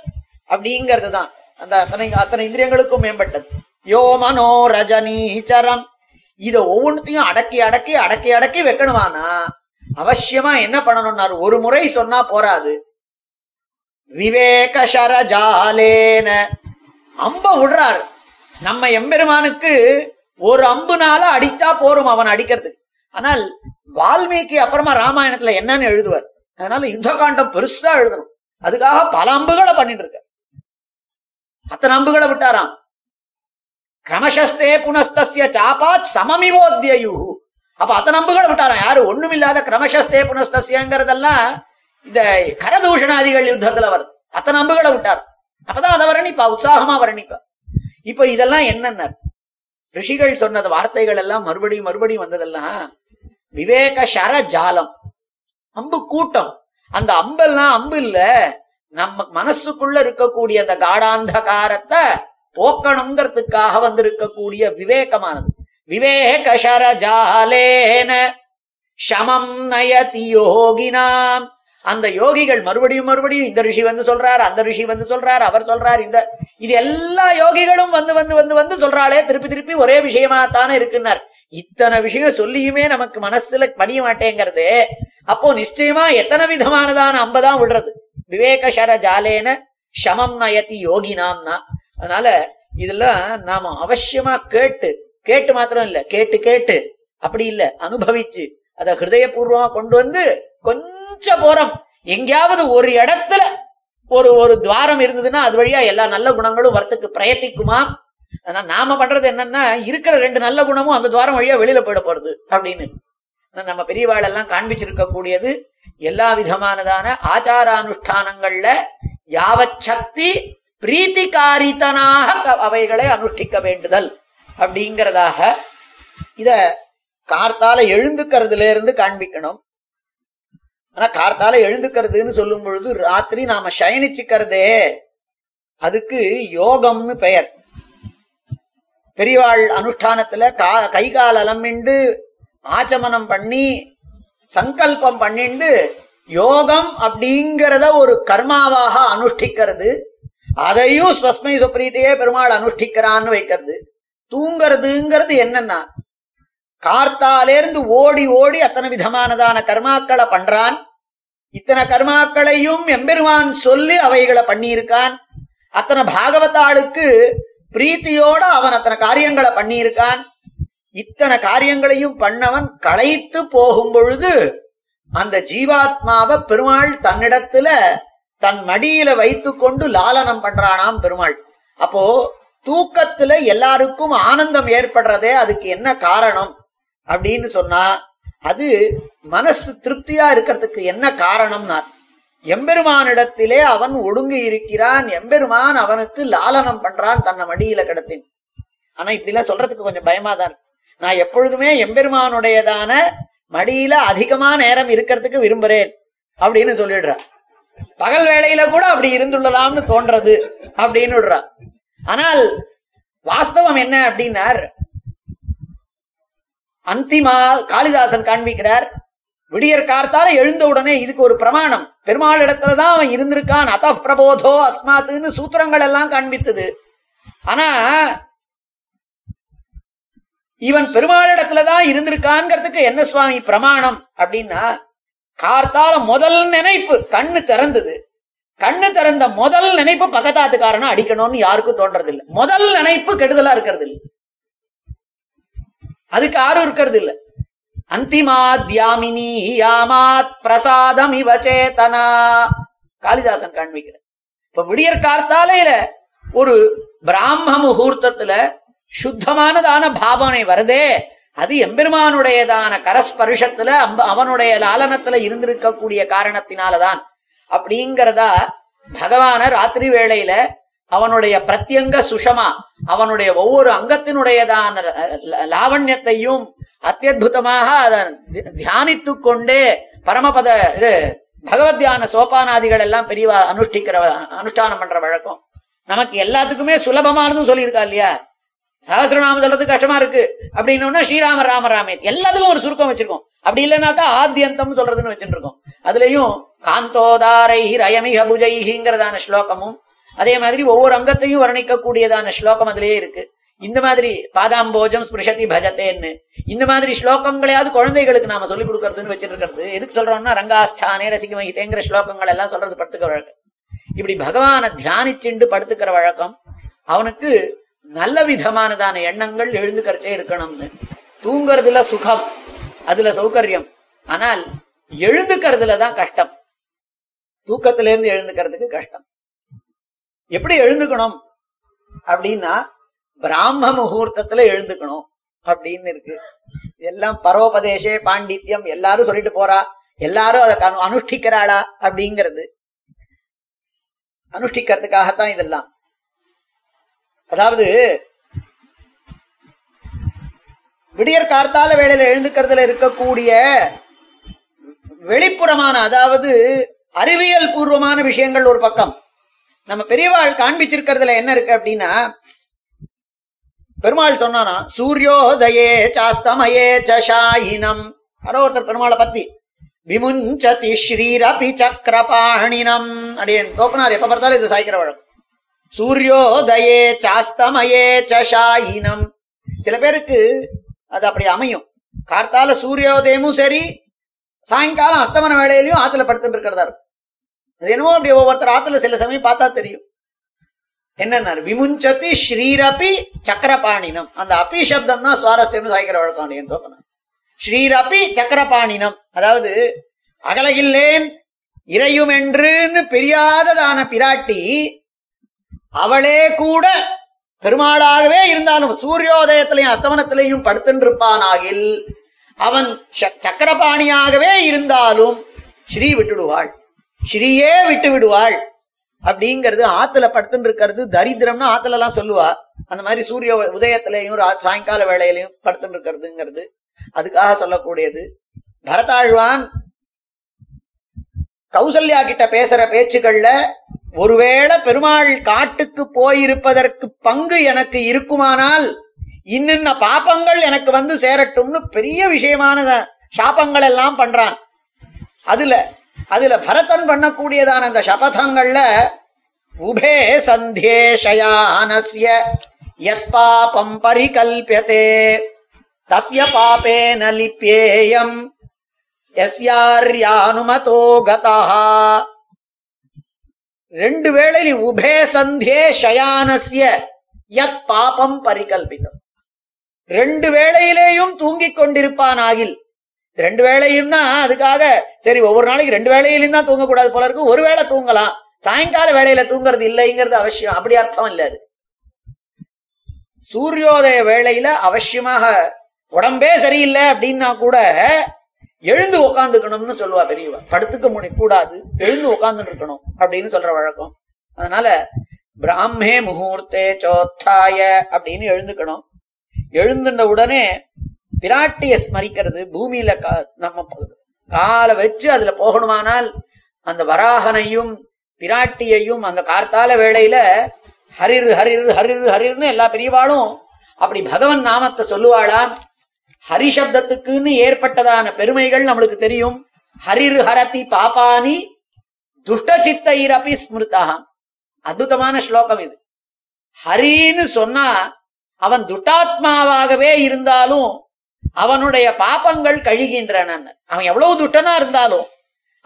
அப்படிங்கிறது தான் அந்த அத்தனை அத்தனை இந்திரியங்களுக்கும் மேம்பட்டது. யோ மனோ ரஜனீச்சரம் இத ஒவ்வொன்றுத்தையும் அடக்கி அடக்கி அடக்கி அடக்கி வைக்கணுமானா? அவசியமா என்ன பண்ணணும்னாரு? ஒரு முறை சொன்னா போராது விவேக ஷரஜாலேன அம்ப விடுறாரு. நம்ம எம்பெருமானுக்கு ஒரு அம்புனால அடிச்சா போரும் அவன் அடிக்கிறதுக்கு. ஆனால் வால்மீகி அப்புறமா ராமாயணத்துல என்னன்னு எழுதுவார். அதனால யுத்த காண்டம் பெருசா எழுதணும். அதுக்காக பல அம்புகளை பண்ணிட்டு இருக்க அத்தனை அம்புகளை விட்டாராம். கிரமசஸ்தே புனஸ்தஸ்ய சாபாத் சமமிவோத்யயு அப்ப அத்தனை அம்புகளை விட்டாராம் யாரு? ஒண்ணுமில்லாத கிரமசஸ்தே புனஸ்தஸ்யங்கிறதெல்லாம் இந்த கரதூஷணாதிகள் யுத்தத்துல வருது. அத்தனை அம்புகளை விட்டார். அப்பதான் அதை வர்ணிப்பா உற்சாகமா வர்ணிப்பா. இப்ப இதெல்லாம் என்னென்ன? ரிஷிகள் சொன்னது வார்த்தைகள் எல்லாம் மறுபடியும் மறுபடியும் வந்ததெல்லாம் விவேக சர ஜாலம் அம்பு கூட்டம். அந்த அம்பெல்லாம் அம்பு இல்ல. நம்ம மனசுக்குள்ள இருக்கக்கூடிய அந்த காடாந்தகாரத்தை போக்கணுங்கிறதுக்காக வந்திருக்கக்கூடிய விவேகமானது. விவேக ஜாலேன சமம் நயதி யோகினாம். அந்த யோகிகள் மறுபடியும் மறுபடியும் இந்த ரிஷி வந்து சொல்றார் அந்த ரிஷி வந்து சொல்றார் அவர் சொல்றார் இந்த இது எல்லா யோகிகளும் வந்து வந்து வந்து வந்து சொல்றாளே திருப்பி திருப்பி ஒரே விஷயமா தானே இருக்குன்னார். இத்தனை விஷயம் சொல்லியுமே நமக்கு மனசுல பணிய மாட்டேங்கிறது அப்போ நிச்சயமா எத்தனை விதமானதான அம்பதான் விடுறது. விவேக ஷர ஜாலேன சமம் நயதி யோகினாம்னா அதனால இதெல்லாம் நாம அவசியமா கேட்டு கேட்டு மாத்திரம் இல்ல கேட்டு கேட்டு. அப்படி இல்ல அனுபவிச்சு அத ஹிருதயபூர்வமா கொண்டு வந்து கொஞ்சம் போறோம். எங்கேயாவது ஒரு இடத்துல ஒரு ஒரு துவாரம் இருந்ததுன்னா அது வழியா எல்லா நல்ல குணங்களும் வரத்துக்கு பிரயத்திக்குமாம் ஆனா நாம பண்றது என்னன்னா இருக்கிற ரெண்டு நல்ல குணமும் அந்த துவாரம் வழியா வெளியில போயிட போறது அப்படின்னு. ஆனா நம்ம பெரியவாள் எல்லாம் காண்பிச்சிருக்க கூடியது எல்லா விதமானதான ஆச்சாரானுஷ்டானங்கள்ல யாவச் சக்தி பிரீத்திகாரித்தனாக அவைகளை அனுஷ்டிக்க வேண்டுதல் அப்படிங்கிறதாக இத கார்த்தால எழுந்துக்கிறதுல இருந்து காண்பிக்கணும். ஆனா கார்த்தால எழுந்துக்கிறதுன்னு சொல்லும் பொழுது ராத்திரி நாம சயனிச்சுக்கிறதே அதுக்கு யோகம்னு பெயர். பெரியவாள் அனுஷ்டானத்துல கா கை கால் அலமிண்டு ஆச்சமனம் பண்ணி சங்கல்பம் பண்ணிண்டு யோகம் அப்படிங்கிறத ஒரு கர்மாவாக அனுஷ்டிக்கிறது. அதையும் ஸ்வஸ்மை சுப்ரீத்தையே பெருமாள் அனுஷ்டிக்கிறான்னு வைக்கிறது. தூங்கிறதுங்கிறது என்னன்னா கார்த்தாலேருந்து ஓடி ஓடி அத்தனை விதமானதான கர்மாக்களை பண்றான். இத்தனை கர்மாக்களையும் எம்பெருமான் சொல்லி அவைகளை பண்ணியிருக்கான். அத்தனை பாகவதாளுக்கு பிரீத்தியோட அவன் அத்தனை காரியங்களை பண்ணியிருக்கான். இத்தனை காரியங்களையும் பண்ணவன் களைத்து போகும் பொழுது அந்த ஜீவாத்மாவை பெருமாள் தன்னிடத்துல தன் மடியில வைத்துக்கொண்டு லாலனம் பண்றானாம் பெருமாள். அப்போ தூக்கத்துல எல்லாருக்கும் ஆனந்தம் ஏற்படுறதே அதுக்கு என்ன காரணம்? அப்படின்னு சொன்னா அது மனசு திருப்தியா இருக்கிறதுக்கு என்ன காரணம்னா எம்பெருமானிடத்திலே அவன் ஒடுங்கி இருக்கிறான் எம்பெருமான் அவனுக்கு லாலனம் பண்றான் தன்னை மடியில கிடத்தின் ஆனா இப்படி எல்லாம் சொல்றதுக்கு கொஞ்சம் பயமா தான் இருக்கு. நான் எப்பொழுதுமே எம்பெருமானுடையதான மடியில அதிகமா நேரம் இருக்கிறதுக்கு விரும்புறேன் அப்படின்னு சொல்லிடுறா பகல் வேளையில கூட அப்படி இருந்துள்ளலாம்னு தோன்றது அப்படின்னு ஆனால் வாஸ்தவம் என்ன அப்படின்னார். அந்திமா காளிதாசன் காண்பிக்கிறார் விடியற் கார்த்தால எழுந்த உடனே இதுக்கு ஒரு பிரமாணம். பெருமாள் இடத்துலதான் அவன் இருந்திருக்கான் அத பிரபோதோ அஸ்மாத்துன்னு சூத்திரங்கள் எல்லாம் காண்பித்தது. ஆனா இவன் பெருமாள் இடத்துலதான் இருந்திருக்கான்ங்கிறதுக்கு என்ன சுவாமி பிரமாணம் அப்படின்னா கார்த்தால முதல் நினைப்பு கண்ணு திறந்தது. கண்ணு திறந்த முதல் நினைப்பு பக்கத்தாத்துக்காரனை அடிக்கணும்னு யாருக்கும் தோன்றது இல்லை முதல் நினைப்பு கெடுதலா இருக்கிறது இல்லை அதுக்கு யாரும் இருக்கிறது இல்ல அந்திமாத்யாமினி யாமாத் பிரசாதம் இவச்சேதனா காளிதாசன் காண்பிக்கிற இப்ப விடியற் கார்த்தாலையில ஒரு பிராம முகூர்த்தத்துல சுத்தமானதான பாவனை வருதே. அது எம்பெருமானுடையதான கரஸ்பருஷத்துல அம்ப- அவனுடைய லாலனத்துல இருந்திருக்கக்கூடிய காரணத்தினாலதான். அப்படிங்கிறதா பகவான ராத்திரி வேளையில அவனுடைய பிரத்யங்க சுஷமா அவனுடைய ஒவ்வொரு அங்கத்தினுடையதான லாவண்யத்தையும் அத்தியுதமாக அதை தியானித்து கொண்டே பரமபத இது பகவத் தியான சோபானாதிகள் எல்லாம் பெரியவா அனுஷ்டிக்கிற அனுஷ்டானம் பண்ற வழக்கம். நமக்கு எல்லாத்துக்குமே சுலபமானதும் சொல்லியிருக்கா இல்லையா? சகசிரநாம சொல்றது கஷ்டமா இருக்கு. அப்படின்னோம்னா ஸ்ரீராம ராம ராமே எல்லாத்துக்கும் ஒரு சுருக்கம் வச்சிருக்கோம். அப்படி இல்லைனாக்கா ஆத்தியந்தம் சொல்றதுன்னு வச்சுட்டு இருக்கோம் அதுலயும் காந்தோதாரை ரயமிக புஜைஹிங்கிறதான ஸ்லோகமும் அதே மாதிரி ஒவ்வொரு அங்கத்தையும் வர்ணிக்க கூடியதான ஸ்லோகம் அதுலயே இருக்கு. இந்த மாதிரி பாதாம்போஜம் ஸ்பிருஷதி பஜத்தேன்னு. இந்த மாதிரி ஸ்லோகங்களையாவது குழந்தைகளுக்கு நாம சொல்லிக் கொடுக்கறதுன்னு வச்சிருக்கிறது. இருக்கிறது எதுக்கு சொல்றோம்னா ரங்காஸ்தானே ரசிகமகிதேங்கிற ஸ்லோகங்கள் எல்லாம் சொல்றது படுத்துக்கிற வழக்கம். இப்படி பகவான தியானிச்சுண்டு படுத்துக்கிற வழக்கம் அவனுக்கு நல்ல விதமானதான எண்ணங்கள் எழுந்துக்கிறச்சே இருக்கணும்னு. தூங்குறதுல சுகம் அதுல சௌகரியம். ஆனால் எழுந்துக்கிறதுல தான் கஷ்டம். தூக்கத்துல இருந்து எழுந்துக்கிறதுக்கு கஷ்டம். எப்படி எழுந்துக்கணும்? அப்படின்னா பிராம முகூர்த்தத்துல எழுந்துக்கணும் அப்படின்னு இருக்கு. எல்லாம் பரோபதேசே பாண்டித்யம் எல்லாரும் சொல்லிட்டு போறா எல்லாரும் அதை அனுஷ்டிக்கிறாளா அப்படிங்கிறது. அனுஷ்டிக்கிறதுக்காகத்தான் இதெல்லாம். அதாவது விடியற் கார்த்தால வேலையில எழுந்துக்கிறதுல இருக்கக்கூடிய வெளிப்புறமான அதாவது அறிவியல் பூர்வமான விஷயங்கள் ஒரு பக்கம். நம்ம பெரியவாள் காண்பிச்சிருக்கிறதுல என்ன இருக்கு அப்படின்னா பெருமாள் சொன்னானா சூரியோதயே சாஸ்தமயே சாயினம் யாரோ ஒருத்தர் பெருமாளை பத்தி விமுஞ்சதி ஸ்ரீரபி சக்கரபாணினம் அடியேன் தோப்பனார் எப்ப பார்த்தாலும் இது சாய்க்கிற வழக்கம். சூரியோதயே சாஸ்தமயே சஷாயினம் சில பேருக்கு அது அப்படி அமையும். கார்த்தால சூரியோதயமும் சரி சாயங்காலம் அஸ்தமன வேலையிலயும் ஆத்துல படுத்துட்டு இருக்கிறதா இருக்கும். அது என்னமோ அப்படி ஒவ்வொருத்தர் ஆத்துல சில சமயம் பார்த்தா தெரியும். என்னன்னாரு? விமுஞ்சதி ஸ்ரீரபி சக்கரபாணினம். அந்த அபி சப்தம் தான் சுவாரஸ்யம் சாய்க்கிற வழக்கம் என் ஸ்ரீரபி சக்கரபாணினம். அதாவது அகலகில்லேன் இறையும் என்றுன்னு பிரியாததான பிராட்டி அவளே கூட பெருமாளாகவே இருந்தாலும் சூரியோதயத்திலையும் அஸ்தமனத்திலையும் படுத்துருப்பானாகில் அவன் சக்கரபாணியாகவே இருந்தாலும் ஸ்ரீ விட்டுடுவாள். ஸ்ரீயே விட்டு விடுவாள் அப்படிங்கிறது ஆத்துல படுத்துட்டு இருக்கிறது தரித்திரம்னு ஆத்துல எல்லாம் சொல்லுவா. அந்த மாதிரி சூரிய உதயத்திலையும் சாயங்கால வேளையிலையும் படுத்துட்டு இருக்கிறதுங்கிறது அதுக்காக சொல்லக்கூடியது. பரதாழ்வான் கௌசல்யா கிட்ட பேசுற பேச்சுகள்ல ஒருவேளை பெருமாள் காட்டுக்கு போயிருப்பதற்கு பங்கு எனக்கு இருக்குமானால் இன்னின்ன பாப்பங்கள் எனக்கு வந்து சேரட்டும்னு பெரிய விஷயமான சாபங்கள் எல்லாம் பண்றான். அதுல அதுல பரதன் பண்ணக்கூடியதான அந்த சபதங்கள்ல உபே சந்தே சயானஸ்ய யத் பாபம் பரிகல்பியதே தஸ்ய பாபேன லிப்யேயம் எஸ்யார்யானுமதோ கதஹா. ரெண்டு வேளையில் உபே சந்தே சயானசிய யத் பாபம் பரிகல்பிதம் ரெண்டு வேளையிலேயும் தூங்கிக் கொண்டிருப்பானாகில் ரெண்டு வேளையும்னா அதுக்காக சரி ஒவ்வொரு நாளைக்கு ரெண்டு வேளையிலும் தான் தூங்கக்கூடாது போல இருக்கு ஒரு வேளை தூங்கலாம். சாயங்கால வேளையில தூங்குறது இல்லைங்கிறது அவசியம் அப்படி அர்த்தம் இல்ல அது. சூரியோதய வேளையில அவசியமாக உடம்பே சரியில்லை அப்படின்னா கூட எழுந்து உக்காந்துக்கணும்னு சொல்லுவா பெரியவா. படுத்துக்க முடி கூடாது. எழுந்து உட்கார்ந்து இருக்கணும் அப்படின்னு சொல்ற வழக்கம். அதனால பிராமே முகூர்த்தே சோத்தாய அப்படின்னு எழுந்துக்கணும். எழுந்துட்ட உடனே பிராட்டிய ஸ்மரிக்கிறது பூமியில கா- நம்ம காலை வச்சு அதுல போகணுமானால் அந்த வராகனையும் பிராட்டியையும் அந்த கார்த்தால வேளையில ஹரிர் ஹரிர் ஹரிர் ஹரிர்னு எல்லா பெரியவாளும் அப்படி பகவன் நாமத்தை சொல்லுவாளாம். ஹரி சப்தத்துக்குன்னு ஏற்பட்டதான பெருமைகள் நம்மளுக்கு தெரியும். ஹரிர் ஹரதி பாபானி துஷ்டசித்தைரபி ஸ்மிருதா அற்புதமான ஸ்லோகம் இது. ஹரின்னு சொன்னா அவன் துஷ்டாத்மாவாகவே இருந்தாலும் அவனுடைய பாபங்கள் கழிகின்றன. அவன் எவ்வளவு துஷ்டனா இருந்தாலும்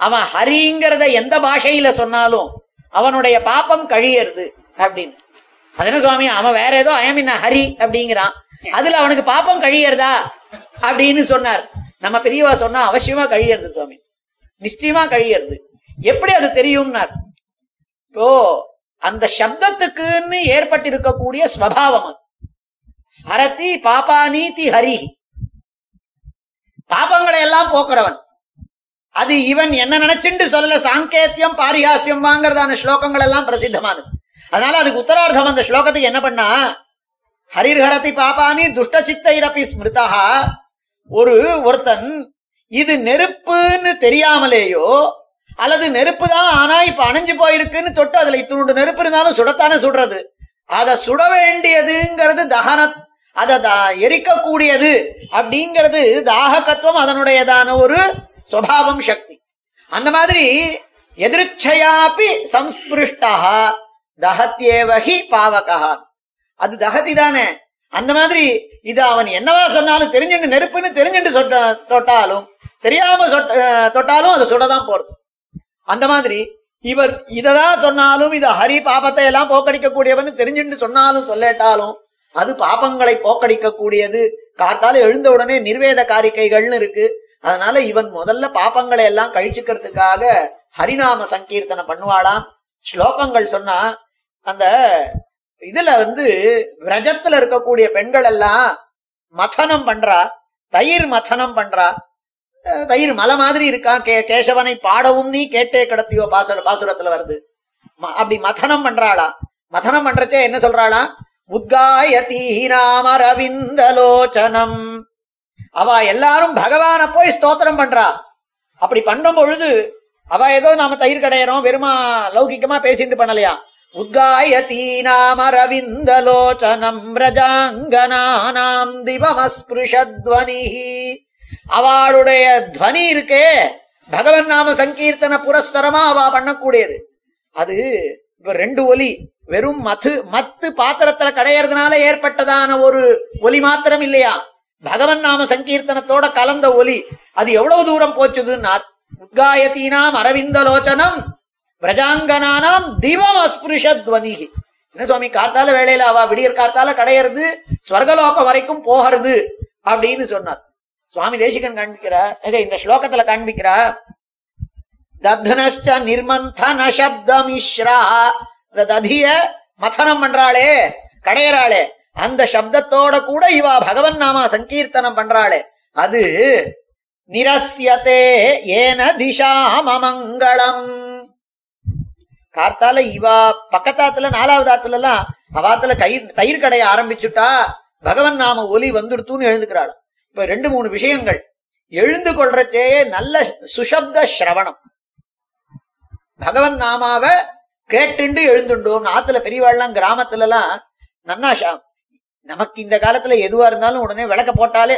அவன் ஹரிங்கிறத எந்த பாஷையில சொன்னாலும் அவனுடைய பாப்பம் கழியறது அப்படின்னு. அது என்ன சுவாமி அவன் வேற ஏதோ அயமின்ன ஹரி அப்படிங்கிறான். அதுல அவனுக்கு பாப்பம் கழியறதா? அப்படின்னு சொன்னார். நம்ம பெரியவா சொன்னா அவசியமா கழியறது சுவாமி. நிச்சயமா கழியறது. எப்படி அது தெரியும்னார்? இப்போ அந்த சப்தத்துக்குன்னு ஏற்பட்டிருக்கக்கூடிய ஸ்வபாவம் அது. ஹரதி நீதி ஹரி. பாப்பங்களை எல்லாம் போக்குறவன். அது இவன் என்ன நினைச்சுண்டு சொல்லல? சாங்கேத்தியம் பாரிஹாசியம் வாங்கறதான ஸ்லோகங்கள் எல்லாம் பிரசித்தமானது. அதனால அதுக்கு உத்தரார்த்தம் அந்த ஸ்லோகத்துக்கு என்ன பண்ணா? ஹரிர்ஹரதி பாபானி துஷ்ட சித்தைரபி ஸ்மிருதா ஒரு ஒருத்தன் இது நெருப்புன்னு தெரியாமலேயோ அல்லது நெருப்பு தான் ஆனா இப்ப அணைஞ்சு போயிருக்குன்னு தொட்டு அதுல இத்துணுண்டு நெருப்பு இருந்தாலும் சுடத்தானே சுடுறது. அதை சுட வேண்டியதுங்கிறது தகன அதை எரிக்கக்கூடியது அப்படிங்கிறது தாககத்துவம் அதனுடையதான ஒரு சுவாவம் சக்தி. அந்த மாதிரி எதிர்ச்சையாப்பி சம்ஸ்பிருஷ்டா தகத்யேவகி பாவகா அது தகதி தானே. அந்த மாதிரி இது அவன் என்னவா சொன்னாலும் தெரிஞ்சுட்டு நெருப்புன்னு தெரிஞ்சுட்டு சொட்ட தொட்டாலும் தெரியாம சொட்ட தொட்டாலும் அது சுடதான் போறது அந்த மாதிரி இவர் இததான் சொன்னாலும் இது ஹரி பாபத்தை எல்லாம் போக்கடிக்க கூடியவன் தெரிஞ்சுட்டு சொன்னாலும் சொல்லட்டாலும் அது பாபங்களை போக்கடிக்க கூடியது கார்த்தால எழுந்த உடனே நிர்வேத காரிக்கைகள்னு இருக்கு. அதனால இவன் முதல்ல பாப்பங்களை எல்லாம் கழிச்சுக்கிறதுக்காக ஹரிநாம சங்கீர்த்தனை பண்ணுவாளாம். ஸ்லோகங்கள் சொன்னா அந்த இதுல வந்து விரஜத்துல இருக்கக்கூடிய பெண்கள் எல்லாம் மதனம் பண்றா தயிர் மதனம் பண்றா. தயிர் மலை மாதிரி இருக்கான் கே கேசவனை பாடவும் நீ கேட்டே கடத்தியோ? பாசுர பாசுரத்துல வருது. ம- அப்படி மதனம் பண்றாளா? மதனம் பண்றச்சே என்ன சொல்றாளா? உத்காயதி நாமரவிந்தலோச்சனம் அவ எல்லாரும் பகவான போய் ஸ்தோத்திரம் பண்றா. அப்படி பண்ணும் பொழுது அவ ஏதோ நாம தயிர் கடையறோம் வெறுமா லௌகிக்கமா பேசிட்டு பண்ணலையா? உத்காயதி நாமரவிந்தலோச்சனம் ரஜாங்கனானாம் திவமஸ்பிருஷத்வனி அவளுடைய துவனி இருக்கே பகவன் நாம சங்கீர்த்தன புரஸ்தரமா அவ பண்ணக்கூடியது. அது இப்ப ரெண்டு ஒலி வெறும் மத்து மத்து பாத்திரத்துல கடையறதுனால ஏற்பட்டதான ஒரு ஒலி மாத்திரம் இல்லையா? பகவன் நாம சங்கீர்த்தனத்தோட கலந்த ஒலி. அது எவ்வளவு தூரம் போச்சுதுன்னார் உத்காயத்தீனாம் அரவிந்தலோச்சனம் பிரஜாங்கனானாம் திவம் அஸ்பிருஷத்வனிகி என்ன சுவாமி கார்த்தால வேலையில அவ விடியற் கார்த்தால கடையறது ஸ்வர்கலோகம் வரைக்கும் போகிறது அப்படின்னு சொன்னார். சுவாமி தேசிகன் காண்பிக்கிறார் இந்த ஸ்லோகத்துல காண்பிக்கிறார். தத்னஷ்ட நிர்மந்தன சப்தமிஸ்ரா இந்த ததிய மதனம் பண்றாளே கடையறாளே. அந்த சப்தத்தோட கூட இவா பகவன் நாமா சங்கீர்த்தனம் பண்றாளே. அது நிரஸ்யதே ஏன திசாமமங்களம் கார்த்தால இவா பக்கத்தாத்துல நாலாவது ஆத்துல எல்லாம் அவாத்துல கயிர் தயிர் கடைய ஆரம்பிச்சுட்டா பகவன் நாம ஒலி வந்துடுத்துன்னு எழுந்துக்கிறாள். இப்ப ரெண்டு மூணு விஷயங்கள். எழுந்து கொள்றச்சே நல்ல சுஷப்த சிரவணம் பகவன் நாமாவ கேட்டுண்டு எழுந்துண்டோம். ஆத்துல பெரியவாள்லாம் கிராமத்துல எல்லாம் நன்னா நமக்கு இந்த காலத்துல எதுவா இருந்தாலும் உடனே விளக்க போட்டாலே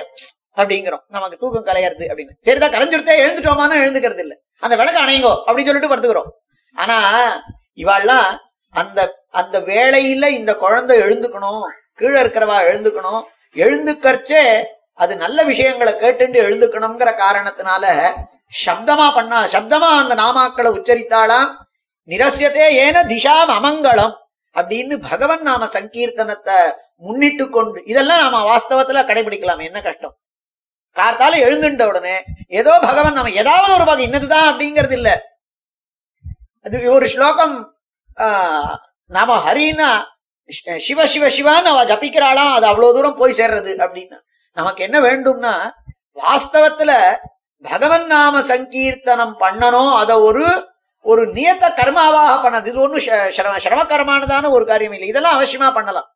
அப்படிங்கிறோம். நமக்கு தூக்கம் கலையறது அப்படின்னு. சரிதான் கலைஞ்சுடுத்தே எழுந்துட்டோமான்னு எழுந்துக்கிறது இல்ல அந்த விளக்க அணைங்கோ அப்படின்னு சொல்லிட்டு படுத்துக்கிறோம். ஆனா இவாள்லாம் அந்த அந்த வேலையில இந்த குழந்தை எழுந்துக்கணும் கீழே இருக்கிறவா எழுந்துக்கணும் எழுந்துக்கறச்சே அது நல்ல விஷயங்களை கேட்டுண்டு எழுந்துக்கணுங்கிற காரணத்தினால சப்தமா பண்ணா சப்தமா அந்த நாமாக்களை உச்சரித்தாளாம் நிரசியத்தே ஏன திஷாம் அமங்கலம் அப்படின்னு பகவன் நாம சங்கீர்த்தனத்தை முன்னிட்டு கொண்டு இதெல்லாம் நாம வாஸ்தவத்துல கடைபிடிக்கலாம் என்ன கஷ்டம்? கார்த்தால எழுந்துட்ட உடனே ஏதோ பகவன் நாம ஏதாவது ஒரு பாகம் இன்னதுதான் அப்படிங்கிறது இல்ல அது ஒரு ஸ்லோகம் ஆஹ், நாம ஹரின்னா சிவ சிவ சிவான்னு அவ ஜபிக்கிறாளாம் அது அவ்வளவு தூரம் போய் சேர்றது அப்படின்னா நமக்கு என்ன வேண்டும்னா வாஸ்தவத்துல பகவன் நாம சங்கீர்த்தனம் பண்ணணும் அத ஒரு ஒரு நியத்த கர்மாவாக பண்ணது. இது ஒண்ணும் சிரம சிரமகரமானதான ஒரு காரியம் இல்லை. இதெல்லாம் அவசியமா பண்ணலாம்.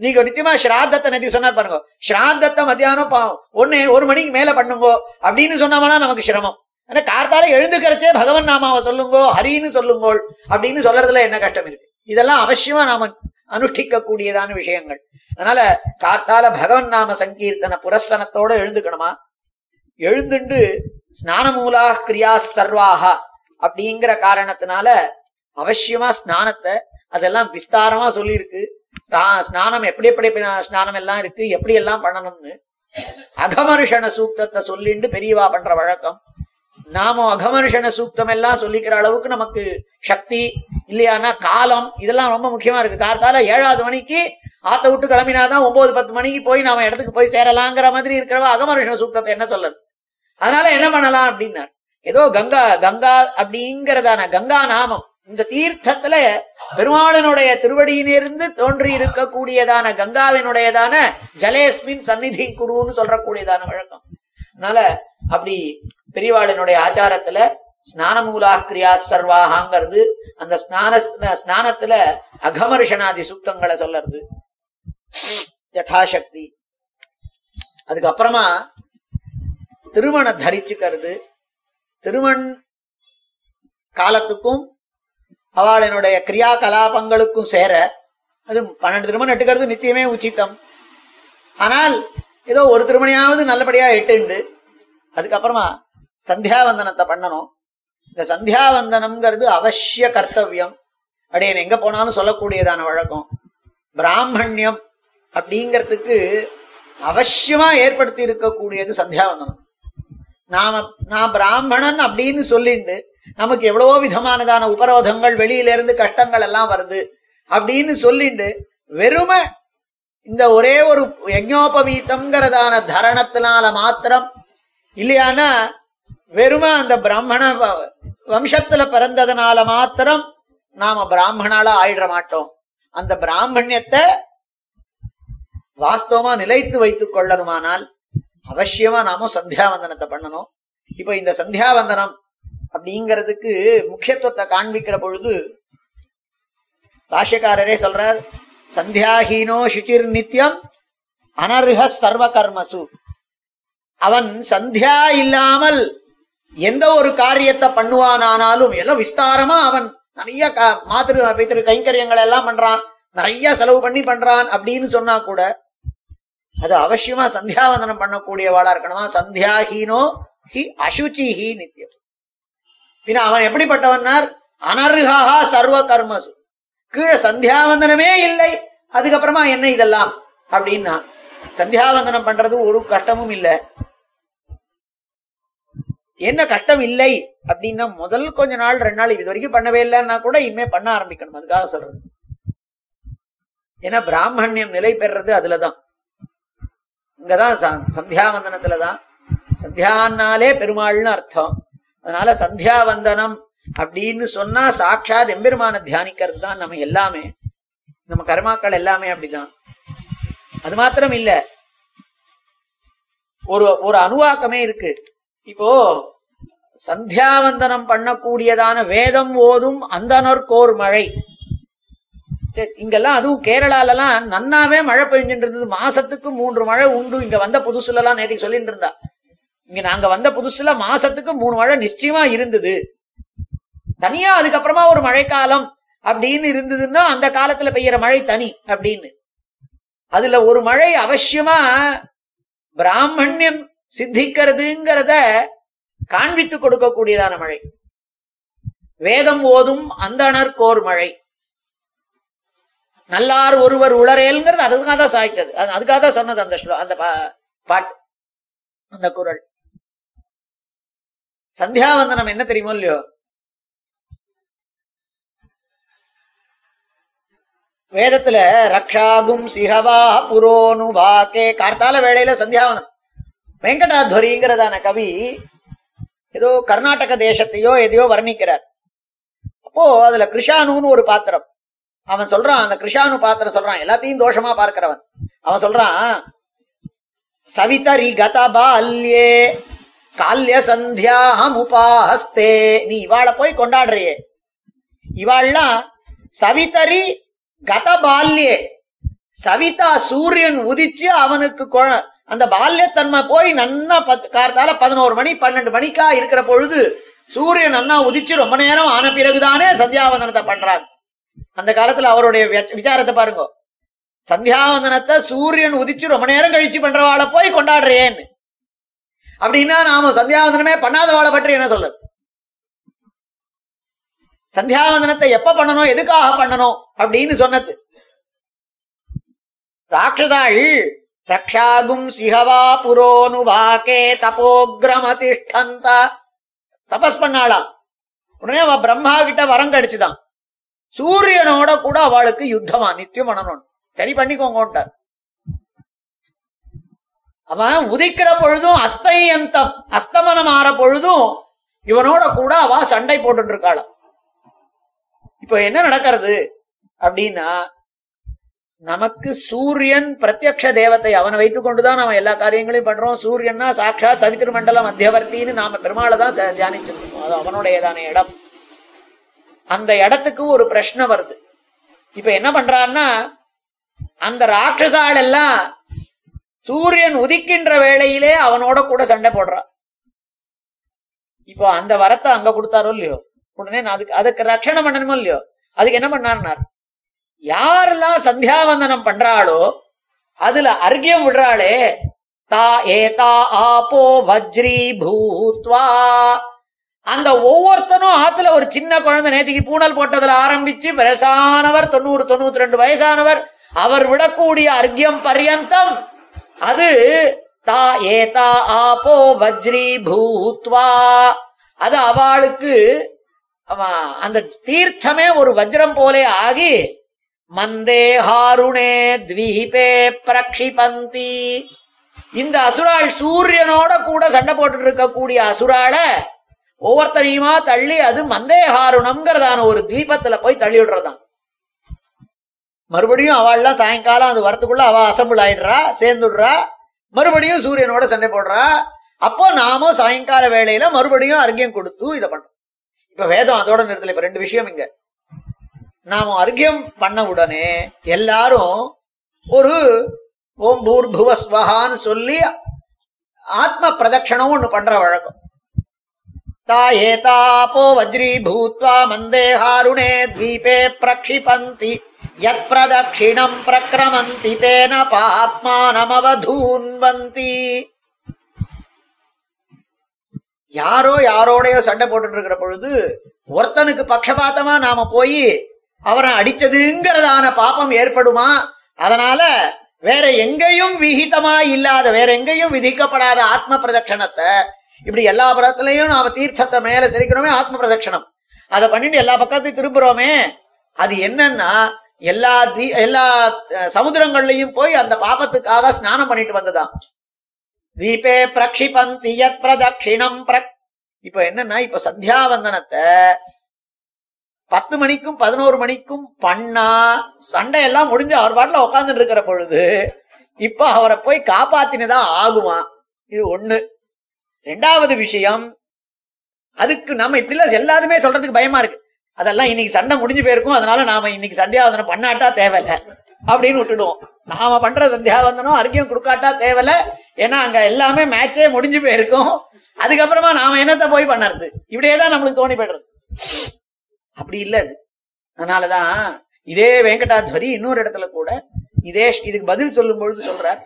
நீங்க நித்தியமா ஸ்ராத்தத்தை நேத்தி சொன்னார் பாருங்க ஸ்ராத்தத்தை மத்தியானம் பா- ஒண்ணு ஒரு மணிக்கு மேல பண்ணுங்க அப்படின்னு சொன்னோம்னா நமக்கு சிரமம். ஆனா கார்த்தால எழுந்துக்கிறச்சே பகவன் நாமாவை சொல்லுங்கோ ஹரின்னு சொல்லுங்கோள் அப்படின்னு சொல்றதுல என்ன கஷ்டம் இருக்கு? இதெல்லாம் அவசியமா நாம அனுஷ்டிக்க கூடியதான விஷயங்கள். அதனால கார்த்தால பகவன் நாம சங்கீர்த்தன புரஸ்தனத்தோட எழுந்துக்கணுமா? எழுந்துண்டு ஸ்நானமூலா கிரியா சர்வாகா அப்படிங்கிற காரணத்தினால அவசியமா ஸ்நானத்தை அதெல்லாம் விஸ்தாரமா சொல்லியிருக்கு. ஸ்நானம் எப்படி எப்படி ஸ்நானம் எல்லாம் இருக்கு எப்படி எல்லாம் பண்ணணும்னு அகமருஷண சூக்தத்தை சொல்லிண்டு பெரியவா பண்ற வழக்கம். நாம அகமனுஷன சூக்தம் எல்லாம் சொல்லிக்கிற அளவுக்கு நமக்கு சக்தி இல்லையானா காலம் இதெல்லாம் ரொம்ப முக்கியமா இருக்கு. கார்த்தால ஏழாவது மணிக்கு ஆத்த விட்டு கிளம்பினாதான் ஒன்பது பத்து மணிக்கு போய் நாம இடத்துக்கு போய் சேரலாங்கிற மாதிரி இருக்கிறவ அகமனுஷன சூக்தத்தை என்ன சொல்றது அதனால என்ன பண்ணலாம் அப்படின்னார். ஏதோ கங்கா கங்கா அப்படிங்கிறதான கங்கா நாமம். இந்த தீர்த்தத்துல பெருமாளனுடைய திருவடியிலிருந்து தோன்றி இருக்கக்கூடியதான கங்காவினுடையதான ஜலேஸ்மின் சந்நிதி குருன்னு சொல்றக்கூடியதான வழக்கம். அதனால அப்படி பெரியவாளினுடைய ஆச்சாரத்துல ஸ்நானமூலா கிரியா சர்வாகாங்கிறது அந்த ஸ்நான ஸ்நானத்துல அகமர்ஷனாதி சுத்தங்களை சொல்லறது. யதாசக்தி. அதுக்கப்புறமா திருமண தரிச்சுக்கிறது. திருமண் காலத்துக்கும் அவளினுடைய கிரியா கலாபங்களுக்கும் சேர அது பன்னெண்டு திருமணம் எட்டுக்கிறது நித்தியமே உச்சித்தம். ஆனால் ஏதோ ஒரு திருமணியாவது நல்லபடியா எட்டுண்டு. அதுக்கப்புறமா சந்தியாவந்தனத்தை பண்ணணும். இந்த சந்தியாவந்தனம்ங்கிறது அவசிய கர்த்தவியம். அப்படின்னு எங்க போனாலும் சொல்லக்கூடியதான வழக்கம். பிராமணியம் அப்படிங்கிறதுக்கு அவசியமா ஏற்படுத்தி இருக்கக்கூடியது சந்தியாவந்தனம். நாம நான் பிராமணன் அப்படின்னு சொல்லிட்டு நமக்கு எவ்வளவோ விதமானதான உபரோதங்கள் வெளியில இருந்து கஷ்டங்கள் எல்லாம் வருது அப்படின்னு சொல்லிண்டு வெறுமை இந்த ஒரே ஒரு யஜ்ஞோபவீதம்ங்கிறதான தரணத்தினால மாத்திரம் இல்லையானா வெறுமை அந்த பிராமண வ- வம்சத்துல பிறந்ததுனால மாத்திரம் நாம பிராமணால ஆயிட மாட்டோம். அந்த பிராமணியத்தை வாஸ்தவமா நிலைத்து வைத்துக் கொள்ளணுமானால் அவசியமா நாம சந்தியாவந்தனத்தை பண்ணணும். இப்ப இந்த சந்தியாவந்தனம் அப்படிங்கிறதுக்கு முக்கியத்துவத்தை காண்பிக்கிற பொழுது பாஷ்யக்காரரே சொல்றார் சந்தியாஹீனோ சுச்சிர் நித்தியம் அனர்ஹ சர்வ கர்மசு. அவன் சந்தியா இல்லாமல் எந்த ஒரு காரியத்தை பண்ணுவானானாலும் எல்லாம் விஸ்தாரமா அவன் நிறைய க- மாத்திரு பித்திரு கைங்கரியங்கள் எல்லாம் பண்றான். நிறைய செலவு பண்ணி பண்றான் அப்படின்னு சொன்னா கூட அது அவசியமா சந்தியாவந்தனம் பண்ணக்கூடியவாளா இருக்கணுமா? சந்தியாஹீனோ ஹி அசுச்சி ஹி நித்தியம் பின்ன அவன் எப்படிப்பட்டவன்னார்? அனர்ஹா சர்வ கர்மசு கீழே சந்தியாவந்தனமே இல்லை அதுக்கப்புறமா என்ன இதெல்லாம்? அப்படின்னா சந்தியாவந்தனம் பண்றது ஒரு கஷ்டமும் இல்லை. என்ன கஷ்டம் இல்லை அப்படின்னா முதல் கொஞ்ச நாள் ரெண்டு நாள் இது வரைக்கும் பண்ணவே இல்லைன்னா கூட இனிமே பண்ண ஆரம்பிக்கணும். அதுக்காக சொல்றது. ஏன்னா பிராமணியம் நிலை பெறுறது அதுலதான். இங்கதான் சந்தியாவந்தனத்துலதான். சந்தியானாலே பெருமாள்னு அர்த்தம். அதனால சந்தியாவந்தனம் அப்படின்னு சொன்னா சாட்சாத் எம்பெருமான தியானிக்கிறது தான் நம்ம எல்லாமே. நம்ம கர்மாக்கள் எல்லாமே அப்படிதான். அது மாத்திரம் இல்ல. ஒரு ஒரு அணுவாக்கமே இருக்கு. இப்போ சந்தியாவந்தனம் பண்ணக்கூடியதான வேதம் ஓதும் அந்தனர்கோர் மழை. இங்கெல்லாம் அதுவும் கேரளாலலாம் நன்னாவே மழை பெய்ஞ்சுட்டு இருந்தது மாசத்துக்கு மூன்று மழை உண்டு. இங்க வந்த புதுசுல எல்லாம் நேற்று சொல்லிட்டு இருந்தா இங்க நாங்க வந்த புதுசுல மாசத்துக்கு மூணு மழை நிச்சயமா இருந்தது. தனியா அதுக்கப்புறமா ஒரு மழைக்காலம் அப்படின்னு இருந்ததுன்னா அந்த காலத்துல பெய்யற மழை தனி அப்படின்னு. அதுல ஒரு மழை அவசியமா பிராமணியம் சித்திக்கிறதுங்கிறத காண்பித்து கொடுக்கக்கூடியதான மழை. வேதம் ஓதும் அந்தணர்கோர் மழை. நல்லார் ஒருவர் உளரேல்ங்கிறது அதுக்காக தான் சாய்ச்சது அது- அதுக்காக தான் சொன்னது அந்த ஸ்லோ அந்த பா- பாட்டு. அந்த குரல். சந்தியாவந்தனம் என்ன தெரியுமோ இல்லையோ? வேதத்துல ரக்ஷாகும் சிஹவா புரோனு பாக்கே கார்த்தால வேளையில சந்தியாவந்தனம். வெங்கடாத்வரிங்கிறதான கவி ஏதோ கர்நாடக தேசத்தையோ எதையோ வர்ணிக்கிறார். அப்போ அதுல கிருஷானுன்னு ஒரு பாத்திரம். அவன் சொல்றான் அந்த கிருஷானு பாத்திரம் சொல்றான் எல்லாத்தையும் தோஷமா பார்க்கிறவன். அவன் சொல்றான் சவிதரி கத பால்யே கால்ய சந்தியாஹம் உபாஹஸ்தே நீ இவாள போய் கொண்டாடுறியே. இவாள்லாம் சவிதரி கத பால்யே. சவிதா சூரியன் உதிச்சு அவனுக்கு கொ- அந்த பால்யத்தன்மை போய் நன்னா பத்து கார்த்தால பதினோரு மணி பன்னெண்டு மணிக்கா இருக்கிற பொழுது சூரியன் நன்னா உதிச்சு ரொம்ப நேரம் ஆன பிறகுதானே சந்தியாவந்தனத்தை பண்றாங்க அந்த காலத்துல அவருடைய விசாரத்தை பாருங்க. சந்தியாவந்தனத்தை சூரியன் உதிச்சு ரொம்ப நேரம் கழிச்சு பண்றவாளை போய் கொண்டாடுறேன்னு. அப்படின்னா நாம சந்தியாவந்தனமே பண்ணாதவாளை பற்றி என்ன சொல்றது? சந்தியாவந்தனத்தை எப்ப பண்ணணும் எதுக்காக பண்ணணும் அப்படின்னு சொன்னது. ராட்சசாள் ரக்ஷாகும் சிஹவா புரோனு வாக்கே தபோக்ரமதிஷ்டந்த தபஸ் பண்ணாளாம். உடனே அவ பிரம்மா கிட்ட வரம் கடிச்சுதான் சூரியனோட கூட அவளுக்கு யுத்தமா நித்தியம் பண்ணணும் சரி பண்ணிக்கோங்கட்டார் அவன் உதிக்கிற பொழுதும் அஸ்தயந்தம் அஸ்தமனம் ஆற பொழுதும் இவனோட கூட அவ சண்டை போட்டுட்டு இருக்காளாம். இப்போ என்ன நடக்கிறது அப்படின்னா நமக்கு சூரியன் பிரத்யக்ஷ தேவத்தை அவனை வைத்துக் கொண்டுதான் நாம எல்லா காரியங்களையும் பண்றோம். சூரியன்னா சாட்சா சவித்திரு மண்டலம் மத்தியவர்த்தின்னு நாம பெருமாளை தான் தியானிச்சிருக்கோம். அது அவனுடையதான இடம். அந்த இடத்துக்கு ஒரு பிரச்சனை வருது. இப்ப என்ன பண்றான்னா அந்த ராட்சசாள் எல்லாம் சூரியன் உதிக்கின்ற வேளையிலே அவனோட கூட சண்டை போடுறான் இப்போ அந்த வரத்தை அங்க கொடுத்தாரோ இல்லையோ? உடனே அதுக்கு அதுக்கு ரட்சணை பண்ணணுமோ இல்லையோ? அதுக்கு என்ன பண்ணாருனார் யாரெல்லாம் சந்தியாவந்தனம் பண்றாளோ அதுல அர்க்கியம் விடுறாளே தா ஏதா ஆப்போ வஜ்ரி பூத்வா அந்த ஒவ்வொருத்தனும் ஆத்துல ஒரு சின்ன குழந்தை நேத்திக்கு பூனல் போட்டதுல ஆரம்பிச்சு வயசானவர் தொண்ணூறு தொண்ணூத்தி ரெண்டு வயசானவர் அவர் விடக்கூடிய அர்க்கியம் பர்யந்தம் அது தா ஏதா ஆப்போ வஜ்ரி பூத்வா அது அவளுக்கு அந்த தீர்த்தமே ஒரு வஜ்ரம் போலே ஆகி மந்தே ஹாருணே த்வீபே பிரக்ஷிபந்தி. இந்த அசுராள் சூரியனோட கூட சண்டை போட்டுட்டு இருக்கக்கூடிய அசுராள ஒவ்வொருத்தனையுமா தள்ளி அது மந்தேஹாருணம்ங்கிறதான ஒரு தீபத்துல போய் தள்ளி விடுறதான் மறுபடியும் அவள்லாம் சாயங்காலம் அது வரத்துக்குள்ள அவ அசம்பிள் ஆயிடுறா சேர்ந்துடுறா. மறுபடியும் சூரியனோட சண்டை போடுறா. அப்போ நாமும் சாயங்கால வேலையில மறுபடியும் அர்க்கியம் கொடுத்து இதை பண்றோம். இப்ப வேதம் அதோட நிறுத்தல. இப்ப ரெண்டு விஷயம் இங்க. நாம் அர்க்கியம் பண்ண உடனே எல்லாரும் ஒரு ஓம் பூர்புவஸ்வகான்னு சொல்லி ஆத்ம பிரதட்சணம் ஒன்று பண்ற வழக்கம். தாயே தாபோ வஜ்ரி பூத்வா மந்தே ஹாருணே தீபே பிரக்ஷிபந்தி. யத் பிரதட்சிணம் பிரக்ரமந்தி தேன பாத்மானமவதூன்வந்தி யாரோ யாரோடையோ சண்டை போட்டுட்டு இருக்கிற பொழுது ஒருத்தனுக்கு பட்சபாத்தமா நாம போய் அவரை அடிச்சதுங்கிறதான பாப்பம் ஏற்படுமா? அதனால வேற எங்கேயும் விகிதமா இல்லாத வேற எங்கேயும் விதிக்கப்படாத ஆத்ம பிரதட்சணத்தை இப்படி எல்லா புறத்திலையும் நாம தீர்த்தத்தை மேல சிரிக்கிறோமே ஆத்ம பிரதட்சணம். அதை பண்ணிட்டு எல்லா பக்கத்தையும் திரும்புறோமே அது என்னன்னா எல்லா தீ- எல்லா சமுதிரங்கள்லயும் சமுத்திரங்கள்லயும் போய் அந்த பாபத்துக்காக ஸ்நானம் பண்ணிட்டு வந்ததாம் தீபே பிரக்ஷிபந்தி யத் பிரதட்சிணம் பிரக் இப்ப என்னன்னா இப்ப சந்தியாவந்தனத்தை பத்து மணிக்கும் பதினோரு மணிக்கும் பண்ணா சண்டை எல்லாம் முடிஞ்சு அவர் பாட்டுல உட்காந்துட்டு இருக்கிற பொழுது இப்ப அவரை போய் காப்பாத்தினதான் ஆகுமா? இது ஒண்ணு. ரெண்டாவது விஷயம் அதுக்கு நம்ம இப்படி எல்லாம் எல்லாத்துமே சொல்றதுக்கு பயமா இருக்கு. அதெல்லாம் இன்னைக்கு சண்டை முடிஞ்சு போயிருக்கும் அதனால நாம இன்னைக்கு சந்தியாவதனம் பண்ணாட்டா தேவையில்ல அப்படின்னு விட்டுடுவோம். நாம பண்ற சந்தியாவந்தனம் அருகியம் கொடுக்காட்டா தேவையில்ல. ஏன்னா அங்க எல்லாமே மேட்சே முடிஞ்சு போயிருக்கும். அதுக்கப்புறமா நாம என்னத்த போய் பண்ணறது? இப்படியேதான் நம்மளுக்கு தோணி போயிடுறது. அப்படி இல்ல அது. அதனாலதான் இதே வெங்கடாத்வரி இன்னொரு இடத்துல கூட இதே இதுக்கு பதில் சொல்லும் பொழுது சொல்றார்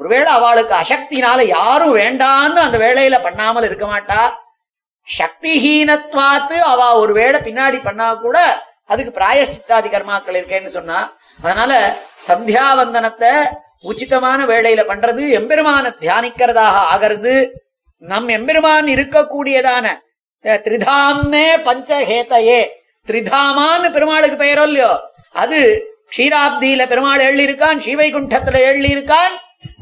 ஒருவேளை அவளுக்கு அசக்தினால யாரும் வேண்டான்னு அந்த வேலையில பண்ணாமல் இருக்க மாட்டா? சக்திஹீனத்வாத்து அவ ஒருவேளை பின்னாடி பண்ணா கூட அதுக்கு பிராயஷ்சித்தாதி கர்மாக்கள் இருக்கேன்னு சொன்னா அதனால சந்தியாவந்தனத்தை உச்சிதமான வேலையில பண்றது எம்பெருமான தியானிக்கிறதாக ஆகிறது நம் எம்பெருமான் இருக்கக்கூடியதான அஹ், திரிதாம்னே பஞ்சஹேதையே திரிதாமான்னு பெருமாளுக்கு பெயரோ இல்லையோ அது க்ஷீராப்தியில பெருமாள் எள்ளி இருக்கான் ஸ்ரீவைகுண்டத்துல எள்ளி இருக்கான்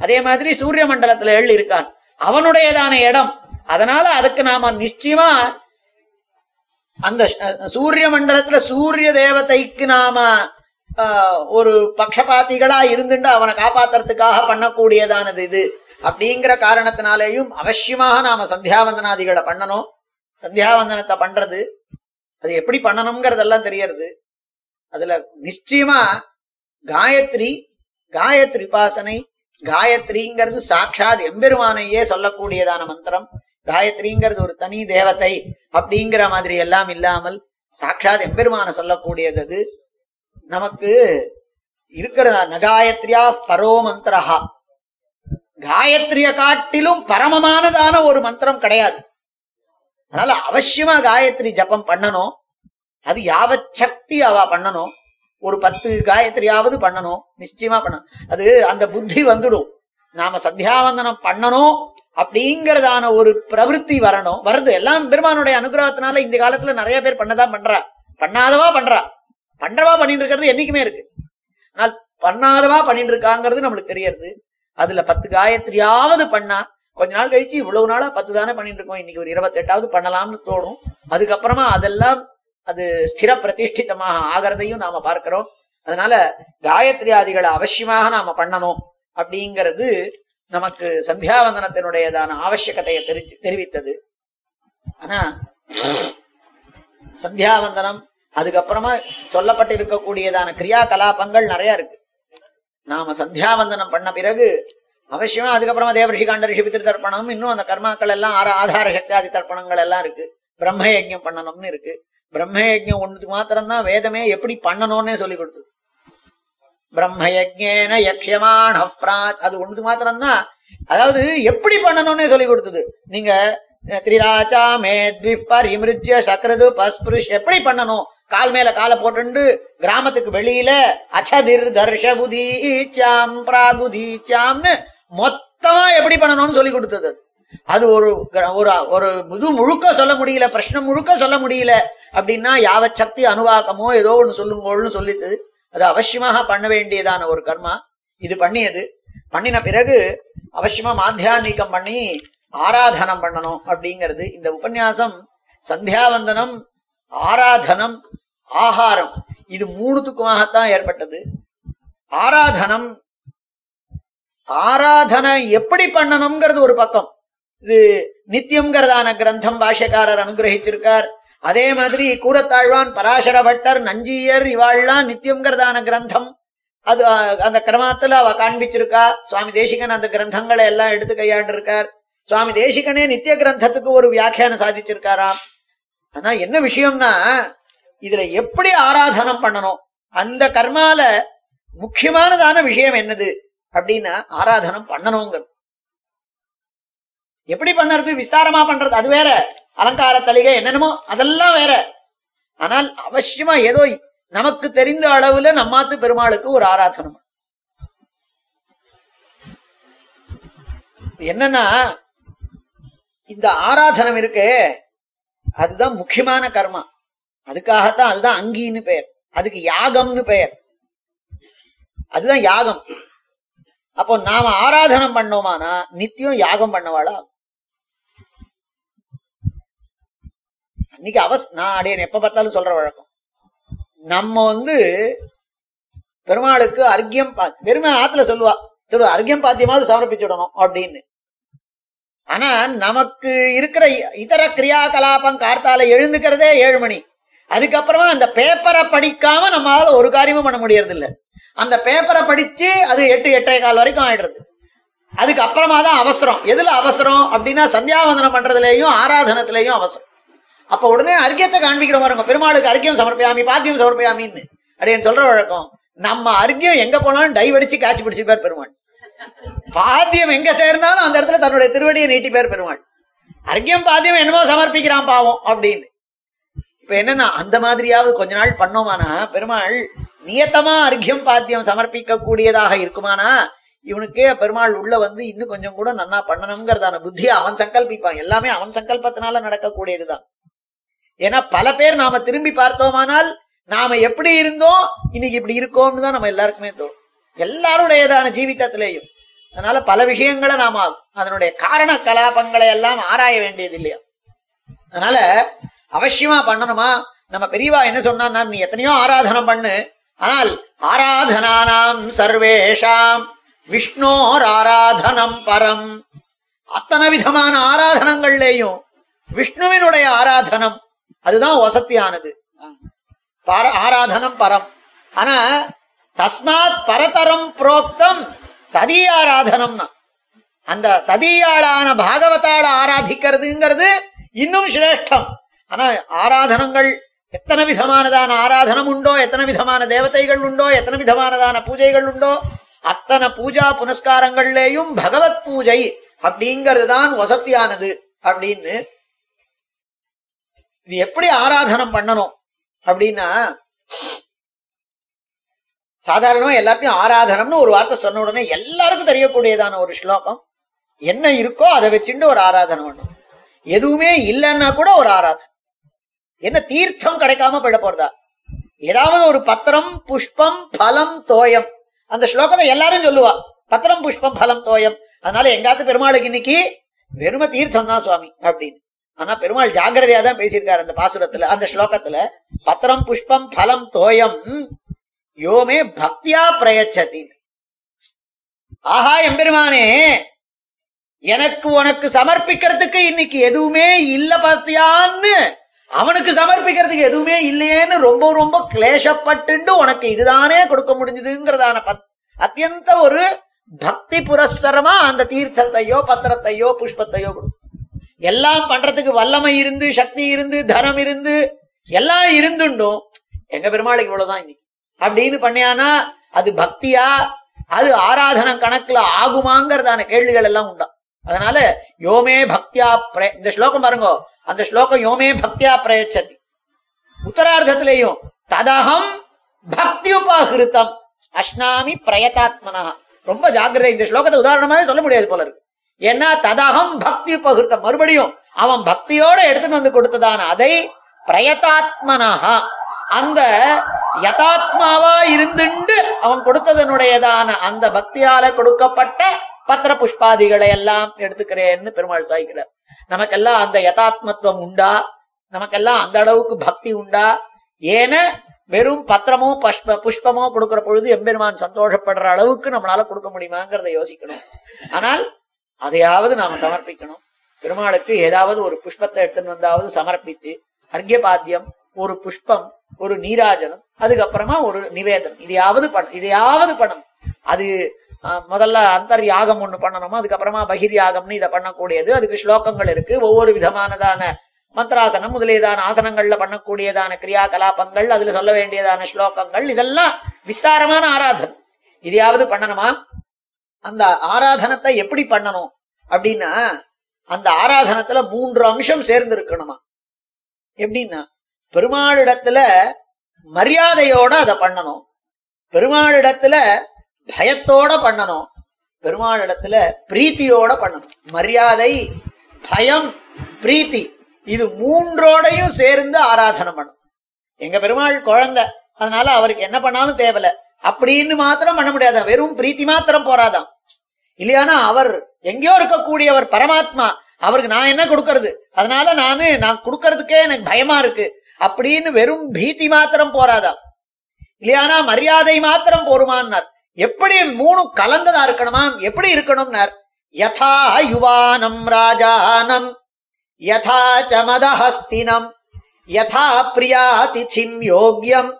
அதே மாதிரி சூரிய மண்டலத்துல எள்ளி இருக்கான் அவனுடையதான இடம் அதனால அதுக்கு நாம நிச்சயமா அந்த சூரிய மண்டலத்துல சூரிய தேவதைக்கு நாம ஆஹ், ஒரு பக்ஷபாத்திகளா இருந்துட்டு அவனை காப்பாத்துறதுக்காக பண்ணக்கூடியதானது இது அப்படிங்கிற காரணத்தினாலேயும் அவசியமாக நாம சந்தியாவந்தனாதிகளை பண்ணணும் சந்தியாவந்தனத்தை பண்றது அது எப்படி பண்ணணுங்கிறதெல்லாம் தெரியறது. அதுல நிச்சயமா காயத்ரி காயத்ரி உபாசனை காயத்ரிங்கிறது சாட்சாத் எம்பெருமானையே சொல்லக்கூடியதான மந்திரம். காயத்ரிங்கிறது ஒரு தனி தேவத்தை அப்படிங்கிற மாதிரி எல்லாம் இல்லாமல் சாட்சாத் எம்பெருமான சொல்லக்கூடியது அது. நமக்கு இருக்கிறதா? நகாயத்ரியா பரோ மந்திரஹா. காயத்ரிய காட்டிலும் பரமமானதான ஒரு மந்திரம் கிடையாது. அதனால அவசியமா காயத்ரி ஜபம் பண்ணணும். அது யாவத் சக்தி அவ பண்ணணும். ஒரு பத்து காயத்ரியாவது பண்ணணும். நிச்சயமா பண்ணணும். அது அந்த புத்தி வந்துடும். நாம சந்தியாவந்தனம் பண்ணணும் அப்படிங்கறதான ஒரு பிரவருத்தி வரணும். வருது. எல்லாம் பெருமானுடைய அனுகிரகத்தினால இந்த காலத்துல நிறைய பேர் பண்ணதான் பண்றா. பண்ணாதவா பண்றா. பண்றவா பண்ணிட்டு இருக்கிறது என்னைக்குமே இருக்கு. ஆனால் பண்ணாதவா பண்ணிட்டு இருக்காங்கிறது நம்மளுக்கு தெரியறது. அதுல பத்து காயத்ரியாவது பண்ணா கொஞ்ச நாள் கழிச்சு இவ்வளவு நாளா பத்து தானே பண்ணிட்டு இருக்கோம். இன்னைக்கு ஒரு இருபத்தெட்டாவது பண்ணலாம்னு தோணும். அதுக்கப்புறமா அதெல்லாம் அது ஸ்திர பிரதிஷ்டிதமாக ஆகிறதையும் நாம பார்க்கிறோம். அதனால காயத்ரி ஆதிகளை அவசியமாக நாம பண்ணணும் அப்படிங்கிறது நமக்கு சந்தியாவந்தனத்தினுடையதான ஆவசியகத்தையை தெரிஞ்சு தெரிவித்தது. ஆனா சந்தியாவந்தனம் அதுக்கப்புறமா சொல்லப்பட்டிருக்கக்கூடியதான கிரியா கலாபங்கள் நிறைய இருக்கு. நாம சந்தியாவந்தனம் பண்ண பிறகு அவசியமா அதுக்கப்புறமா தேவரிஷி காண்டரிஷி பித்திரு தர்ப்பணம் இன்னும் அந்த கர்மாக்கள் எல்லாம் ஆர- ஆதார சக்தியாதி தர்ப்பணங்கள் எல்லாம் இருக்கு. பிரம்ம யஜ்ஞம் பண்ணணும்னு இருக்கு. பிரம்ம யஜ்ஞம் ஒண்ணுக்கு மாத்திரம்தான் வேதமே எப்படி பண்ணணும்னே சொல்லி கொடுத்தது. பிரம்ம யஜ்ஞேன யக்ஷமான அது ஒண்ணுக்கு மாத்திரம்தான். அதாவது எப்படி பண்ணணும்னே சொல்லி கொடுத்தது. நீங்க திரிராச்சா மேத்வி பரிமிருஜ்ய சக்ரது பஸ்புருஷ் எப்படி பண்ணணும்? கால் மேல காலை போட்டுண்டு கிராமத்துக்கு வெளியில அச்சதிர் தர்ஷபுதீச்சாம் பிராகுதீச்சாம்னு மொத்தமா எப்படி பண்ணணும்னு சொல்லி கொடுத்தது. அது. ஒரு ஒரு ஒரு இது முழுக்க சொல்ல முடியல பிரஷ்னம் முழுக்க சொல்ல முடியல அப்படின்னா யாவ சக்தி அனுவாக்கமோ ஏதோ ஒண்ணு சொல்லுங்கோள்னு சொல்லித்து அது அவசியமாக பண்ண வேண்டியதான ஒரு கர்மா. இது பண்ணியது. பண்ணின பிறகு அவசியமா மாத்தியானிக்கம் பண்ணி ஆராதனம் பண்ணணும் அப்படிங்கிறது. இந்த உபன்யாசம் சந்தியாவந்தனம் ஆராதனம் ஆகாரம் இது மூணுத்துக்குமாகத்தான் ஏற்பட்டது. ஆராதனம் ஆராதனை எப்படி பண்ணணுங்கிறது ஒரு பக்கம். இது நித்தியம்ங்கிறதான கிரந்தம் பாஷ்யக்காரர் அனுகிரகிச்சிருக்கார். அதே மாதிரி கூரத்தாழ்வான் பராசர பட்டர் நஞ்சியர் இவாள்லாம் நித்தியம்ங்கிறதான கிரந்தம். அது அந்த கிரமத்துல அவ காண்பிச்சிருக்கா. சுவாமி தேசிகன் அந்த கிரந்தங்களை எல்லாம் எடுத்து கையாண்டு இருக்கார் சுவாமி தேசிகனே நித்திய கிரந்தத்துக்கு ஒரு வியாக்கியானம் சாதிச்சிருக்காராம். ஆனா என்ன விஷயம்னா இதுல எப்படி ஆராதனம் பண்ணணும்? அந்த கர்மால முக்கியமானதான விஷயம் என்னது? அப்படின்னா ஆராதனம் பண்ணணுங்கிறது எப்படி பண்ணுறது? விஸ்தாரமா பண்றது. அது வேற. அலங்கார தளிகை என்னென்னமோ அதெல்லாம் வேற. ஆனால் அவசியமா ஏதோ நமக்கு தெரிந்த அளவுல நம்மாத்து பெருமாளுக்கு ஒரு ஆராதனம் என்னன்னா இந்த ஆராதனம் இருக்கு அதுதான் முக்கியமான கர்மா. அதுக்காகத்தான் அதுதான் அங்கின்னு பெயர். அதுக்கு யாகம்னு பெயர். அதுதான் யாகம். அப்போ நாம ஆராதனம் பண்ணோமானா நித்தியம் யாகம் பண்ணவாளா? அன்னைக்கு அவஸ் நான் அடையன் எப்ப பார்த்தாலும் சொல்ற வழக்கம். நம்ம வந்து பெருமாளுக்கு அர்க்கியம் பெருமை ஆத்துல சொல்லுவா சொல்லுவா அர்க்கியம் பாத்தியமாவது சமர்ப்பிச்சுடணும் அப்படின்னு. ஆனா நமக்கு இருக்கிற இ- இதர கிரியாகலாபம் கார்த்தால எழுந்துக்கிறதே ஏழு மணி அதுக்கப்புறமா அந்த பேப்பரை படிக்காம நம்மளால ஒரு காரியமும் பண்ண முடியறது அந்த பேப்பரை படிச்சு அது எட்டு எட்டரை கால் வரைக்கும் ஆயிடுறது. அதுக்கு அப்புறமா தான் அவசரம். எதுல அவசரம் அப்படின்னா சந்தியாவந்தனம் பண்றதுலயும் ஆராதனத்திலையும் அவசரம். அப்ப உடனே அர்க்கியத்தை காண்பிக்கிற பாருங்க. பெருமாளுக்கு அர்க்கியம் சமர்ப்பியாமி பாத்தியம் சமர்ப்பியாமின்னு. அப்படின்னு சொல்ற வழக்கம். நம்ம அர்க்கியம் எங்க போனாலும் டை வெடிச்சு காட்சி பிடிச்சிருப்பார் பெருமாள். பாத்தியம் எங்க சேர்ந்தாலும் அந்த இடத்துல தன்னுடைய திருவடியை நீட்டிப்பார் பெருமாள். அர்க்கியம் பாத்தியம் என்னமோ சமர்ப்பிக்கிறான் பாவம் அப்படின்னு. இப்ப என்னன்னா அந்த மாதிரியாவது கொஞ்ச நாள் பண்ணோமானா பெருமாள் நியத்தமா அர்க்கியம் பாத்தியம் சமர்ப்பிக்க கூடியதாக இருக்குமானா? இவனுக்கே பெருமாள் உள்ள வந்து இன்னும் கொஞ்சம் கூட நன்னா பண்ணணுங்கிறதான புத்தியை அவன் சங்கல்பிப்பான். எல்லாமே அவன் சங்கல்பத்தினால நடக்கக்கூடியதுதான். ஏன்னா பல பேர் நாம திரும்பி பார்த்தோமானால் நாம எப்படி இருந்தோம் இன்னைக்கு இப்படி இருக்கோம்னு தான் நம்ம எல்லாருக்குமே தோணும். எல்லாருடையதான ஜீவிதத்திலேயும். அதனால பல விஷயங்களை நாம அதனுடைய காரண கலாபங்களை எல்லாம் ஆராய வேண்டியது இல்லையா? அதனால அவசியமா பண்ணணுமா? நம்ம பெரியவா என்ன சொன்னா நீ எத்தனையோ ஆராதனம் பண்ணு ஆனால் ஆராதனானாம் சர்வேஷாம் விஷ்ணோர் ஆராதனம் பரம். அத்தனை விதமான ஆராதனங்கள்லேயும் விஷ்ணுவினுடைய ஆராதனம் அதுதான் வசத்தியானது. ஆராதனம் பரம். ஆனா தஸ்மாத் பரதரம் புரோக்தம் ததீயாராதனம்னா. அந்த ததீயாளான பாகவத்தாள ஆராதிக்கிறதுங்கிறது இன்னும் சிரேஷ்டம். ஆனா ஆராதனங்கள் எத்தனை விதமானதான ஆராதனம் உண்டோ எத்தனை விதமான தேவதைகள் உண்டோ எத்தனை விதமானதான பூஜைகள் உண்டோ அத்தனை பூஜா புனஸ்காரங்கள்லேயும் பகவத் பூஜை அப்படிங்கிறது தான் வசத்தியானது அப்படின்னு இது எப்படி ஆராதனம் பண்ணணும் அப்படின்னா சாதாரணமா எல்லாத்தையும் ஆராதனம்னு ஒரு வார்த்தை சொன்ன உடனே எல்லாருக்கும் தெரியக்கூடியதான ஒரு ஸ்லோகம். என்ன இருக்கோ அதை வச்சுட்டு ஒரு ஆராதனை பண்ணும் எதுவுமே இல்லைன்னா கூட ஒரு ஆராதனை. என்ன தீர்த்தம் கிடைக்காம போயிட போறதா? ஏதாவது ஒரு பத்திரம் புஷ்பம் பலம் தோயம். அந்த ஸ்லோகத்தை எல்லாரும் சொல்லுவா. பத்திரம் புஷ்பம் பலம் தோயம். அதனால எங்காத்து பெருமாளுக்கு இன்னைக்கு வெறும தீர்த்தம் தான் சுவாமி அப்படின்னு. ஆனா பெருமாள் ஜாகிரதையா தான் பேசியிருக்காரு அந்த பாசுரத்துல அந்த ஸ்லோகத்துல. பத்திரம் புஷ்பம் பலம் தோயம். யோமே பக்தியா பிரயச்சதி. ஆஹா எம்பெருமானே. எனக்கு உனக்கு சமர்ப்பிக்கிறதுக்கு இன்னைக்கு எதுவுமே இல்ல பாத்தியான்னு அவனுக்கு சமர்ப்பிக்கிறதுக்கு எதுவுமே இல்லையேன்னு ரொம்ப ரொம்ப கிளேசப்பட்டு உனக்கு இதுதானே கொடுக்க முடிஞ்சதுங்கிறதான பத்- அத்தியந்த ஒரு பக்தி புரஸ்தரமா அந்த தீர்த்தத்தையோ பத்திரத்தையோ புஷ்பத்தையோ கொடுக்கும் எல்லாம் பண்றதுக்கு வல்லமை இருந்து சக்தி இருந்து தனம் இருந்து எல்லாம் இருந்துண்டும் எங்க பெருமாளுக்கு இவ்வளவுதான் இன்னைக்கு. அப்படின்னு பண்ணியானா அது பக்தியா அது ஆராதனம் கணக்குல ஆகுமாங்கிறதான கேள்விகள் எல்லாம் உண்டா. அதனால யோமே பக்தியா இந்த ஸ்லோகம் பாருங்க அந்த ஸ்லோகம் யோமே பக்தியா பிரயச்சதி. உத்தரார்த்தத்திலேயும் ததகம் பக்தி உபாகிருத்தம் அஷ்னாமி பிரயதாத்மனா. ரொம்ப ஜாக்கிரதை இந்த ஸ்லோகத்தை உதாரணமாவே சொல்ல முடியாது போல இருக்கு. ஏன்னா ததகம் பக்தி உபகிருத்தம் மறுபடியும் அவன் பக்தியோட எடுத்துட்டு வந்து கொடுத்ததான அதை பிரயதாத்மனஹா அந்த யதாத்மாவா இருந்துண்டு அவன் கொடுத்ததனுடையதான அந்த பக்தியால கொடுக்கப்பட்ட பத்திர புஷ்பாதிகளை எல்லாம் எடுத்துக்கிறேன்னு பெருமாள் சாய்க்கிறார். நமக்கெல்லாம் அந்த யதாத்மத்துவம் உண்டா? நமக்கெல்லாம் அந்த அளவுக்கு பக்தி உண்டா? ஏன வெறும் பத்திரமோ புஷ்ப புஷ்பமோ கொடுக்கிற பொழுது எம்பெருமான் சந்தோஷப்படுற அளவுக்கு நம்மளால கொடுக்க முடியுமாங்கிறத யோசிக்கணும். ஆனால் அதையாவது நாம சமர்ப்பிக்கணும். பெருமாளுக்கு ஏதாவது ஒரு புஷ்பத்தை எடுத்துன்னு வந்தாவது சமர்ப்பிச்சு அர்க்கியபாத்தியம் ஒரு புஷ்பம் ஒரு நீராஜனம் அதுக்கப்புறமா ஒரு நிவேதனம். இதையாவது பண்ண இதையாவது பண்ணணும் அது முதல்ல அந்தர் யாகம் ஒண்ணு பண்ணணுமா? அதுக்கப்புறமா பகிர் யாகம்னு இதை பண்ணக்கூடியது. அதுக்கு ஸ்லோகங்கள் இருக்கு. ஒவ்வொரு விதமானதான மந்திராசனம் முதலியதான ஆசனங்கள்ல பண்ணக்கூடியதான கிரியா கலாபங்கள் அதுல சொல்ல வேண்டியதான ஸ்லோகங்கள் இதெல்லாம் விஸ்தாரமான ஆராதனை. இதையாவது பண்ணணுமா? அந்த ஆராதனத்தை எப்படி பண்ணணும்? அப்படின்னா அந்த ஆராதனத்துல மூன்று அம்சம் சேர்ந்து இருக்கணுமா எப்படின்னா பெருமாளிடத்துல மரியாதையோட அதை பண்ணணும். பெருமாளிடத்துல பயத்தோட பண்ணணும். பெருமாளிடத்துல பிரீத்தியோட பண்ணணும். மரியாதை பயம் பிரீத்தி இது மூன்றோடையும் சேர்ந்து ஆராதனை பண்ணணும். எங்க பெருமாள் குழந்தை அதனால அவருக்கு என்ன பண்ணாலும் தேவையில்ல. அப்படின்னு மாத்திரம் பண்ண முடியாத. வெறும் பிரீத்தி மாத்திரம் போறாதாம் இல்லையானா அவர் எங்கேயோ இருக்கக்கூடியவர் பரமாத்மா அவருக்கு நான் என்ன கொடுக்கறது? அதனால நானு நான் கொடுக்கறதுக்கே எனக்கு பயமா இருக்கு. அப்படின்னு வெறும் பீத்தி மாத்திரம் போறாதான் இல்லையானா மரியாதை மாத்திரம் போருமான்னார். எப்படி மூணும் கலந்ததா இருக்கணுமா? எப்படி இருக்கணும்னார்? யதா யுவானம் ராஜானம் யதா சமதஹஸ்தினம் யதா பிரியாதிதிம் யோக்யம்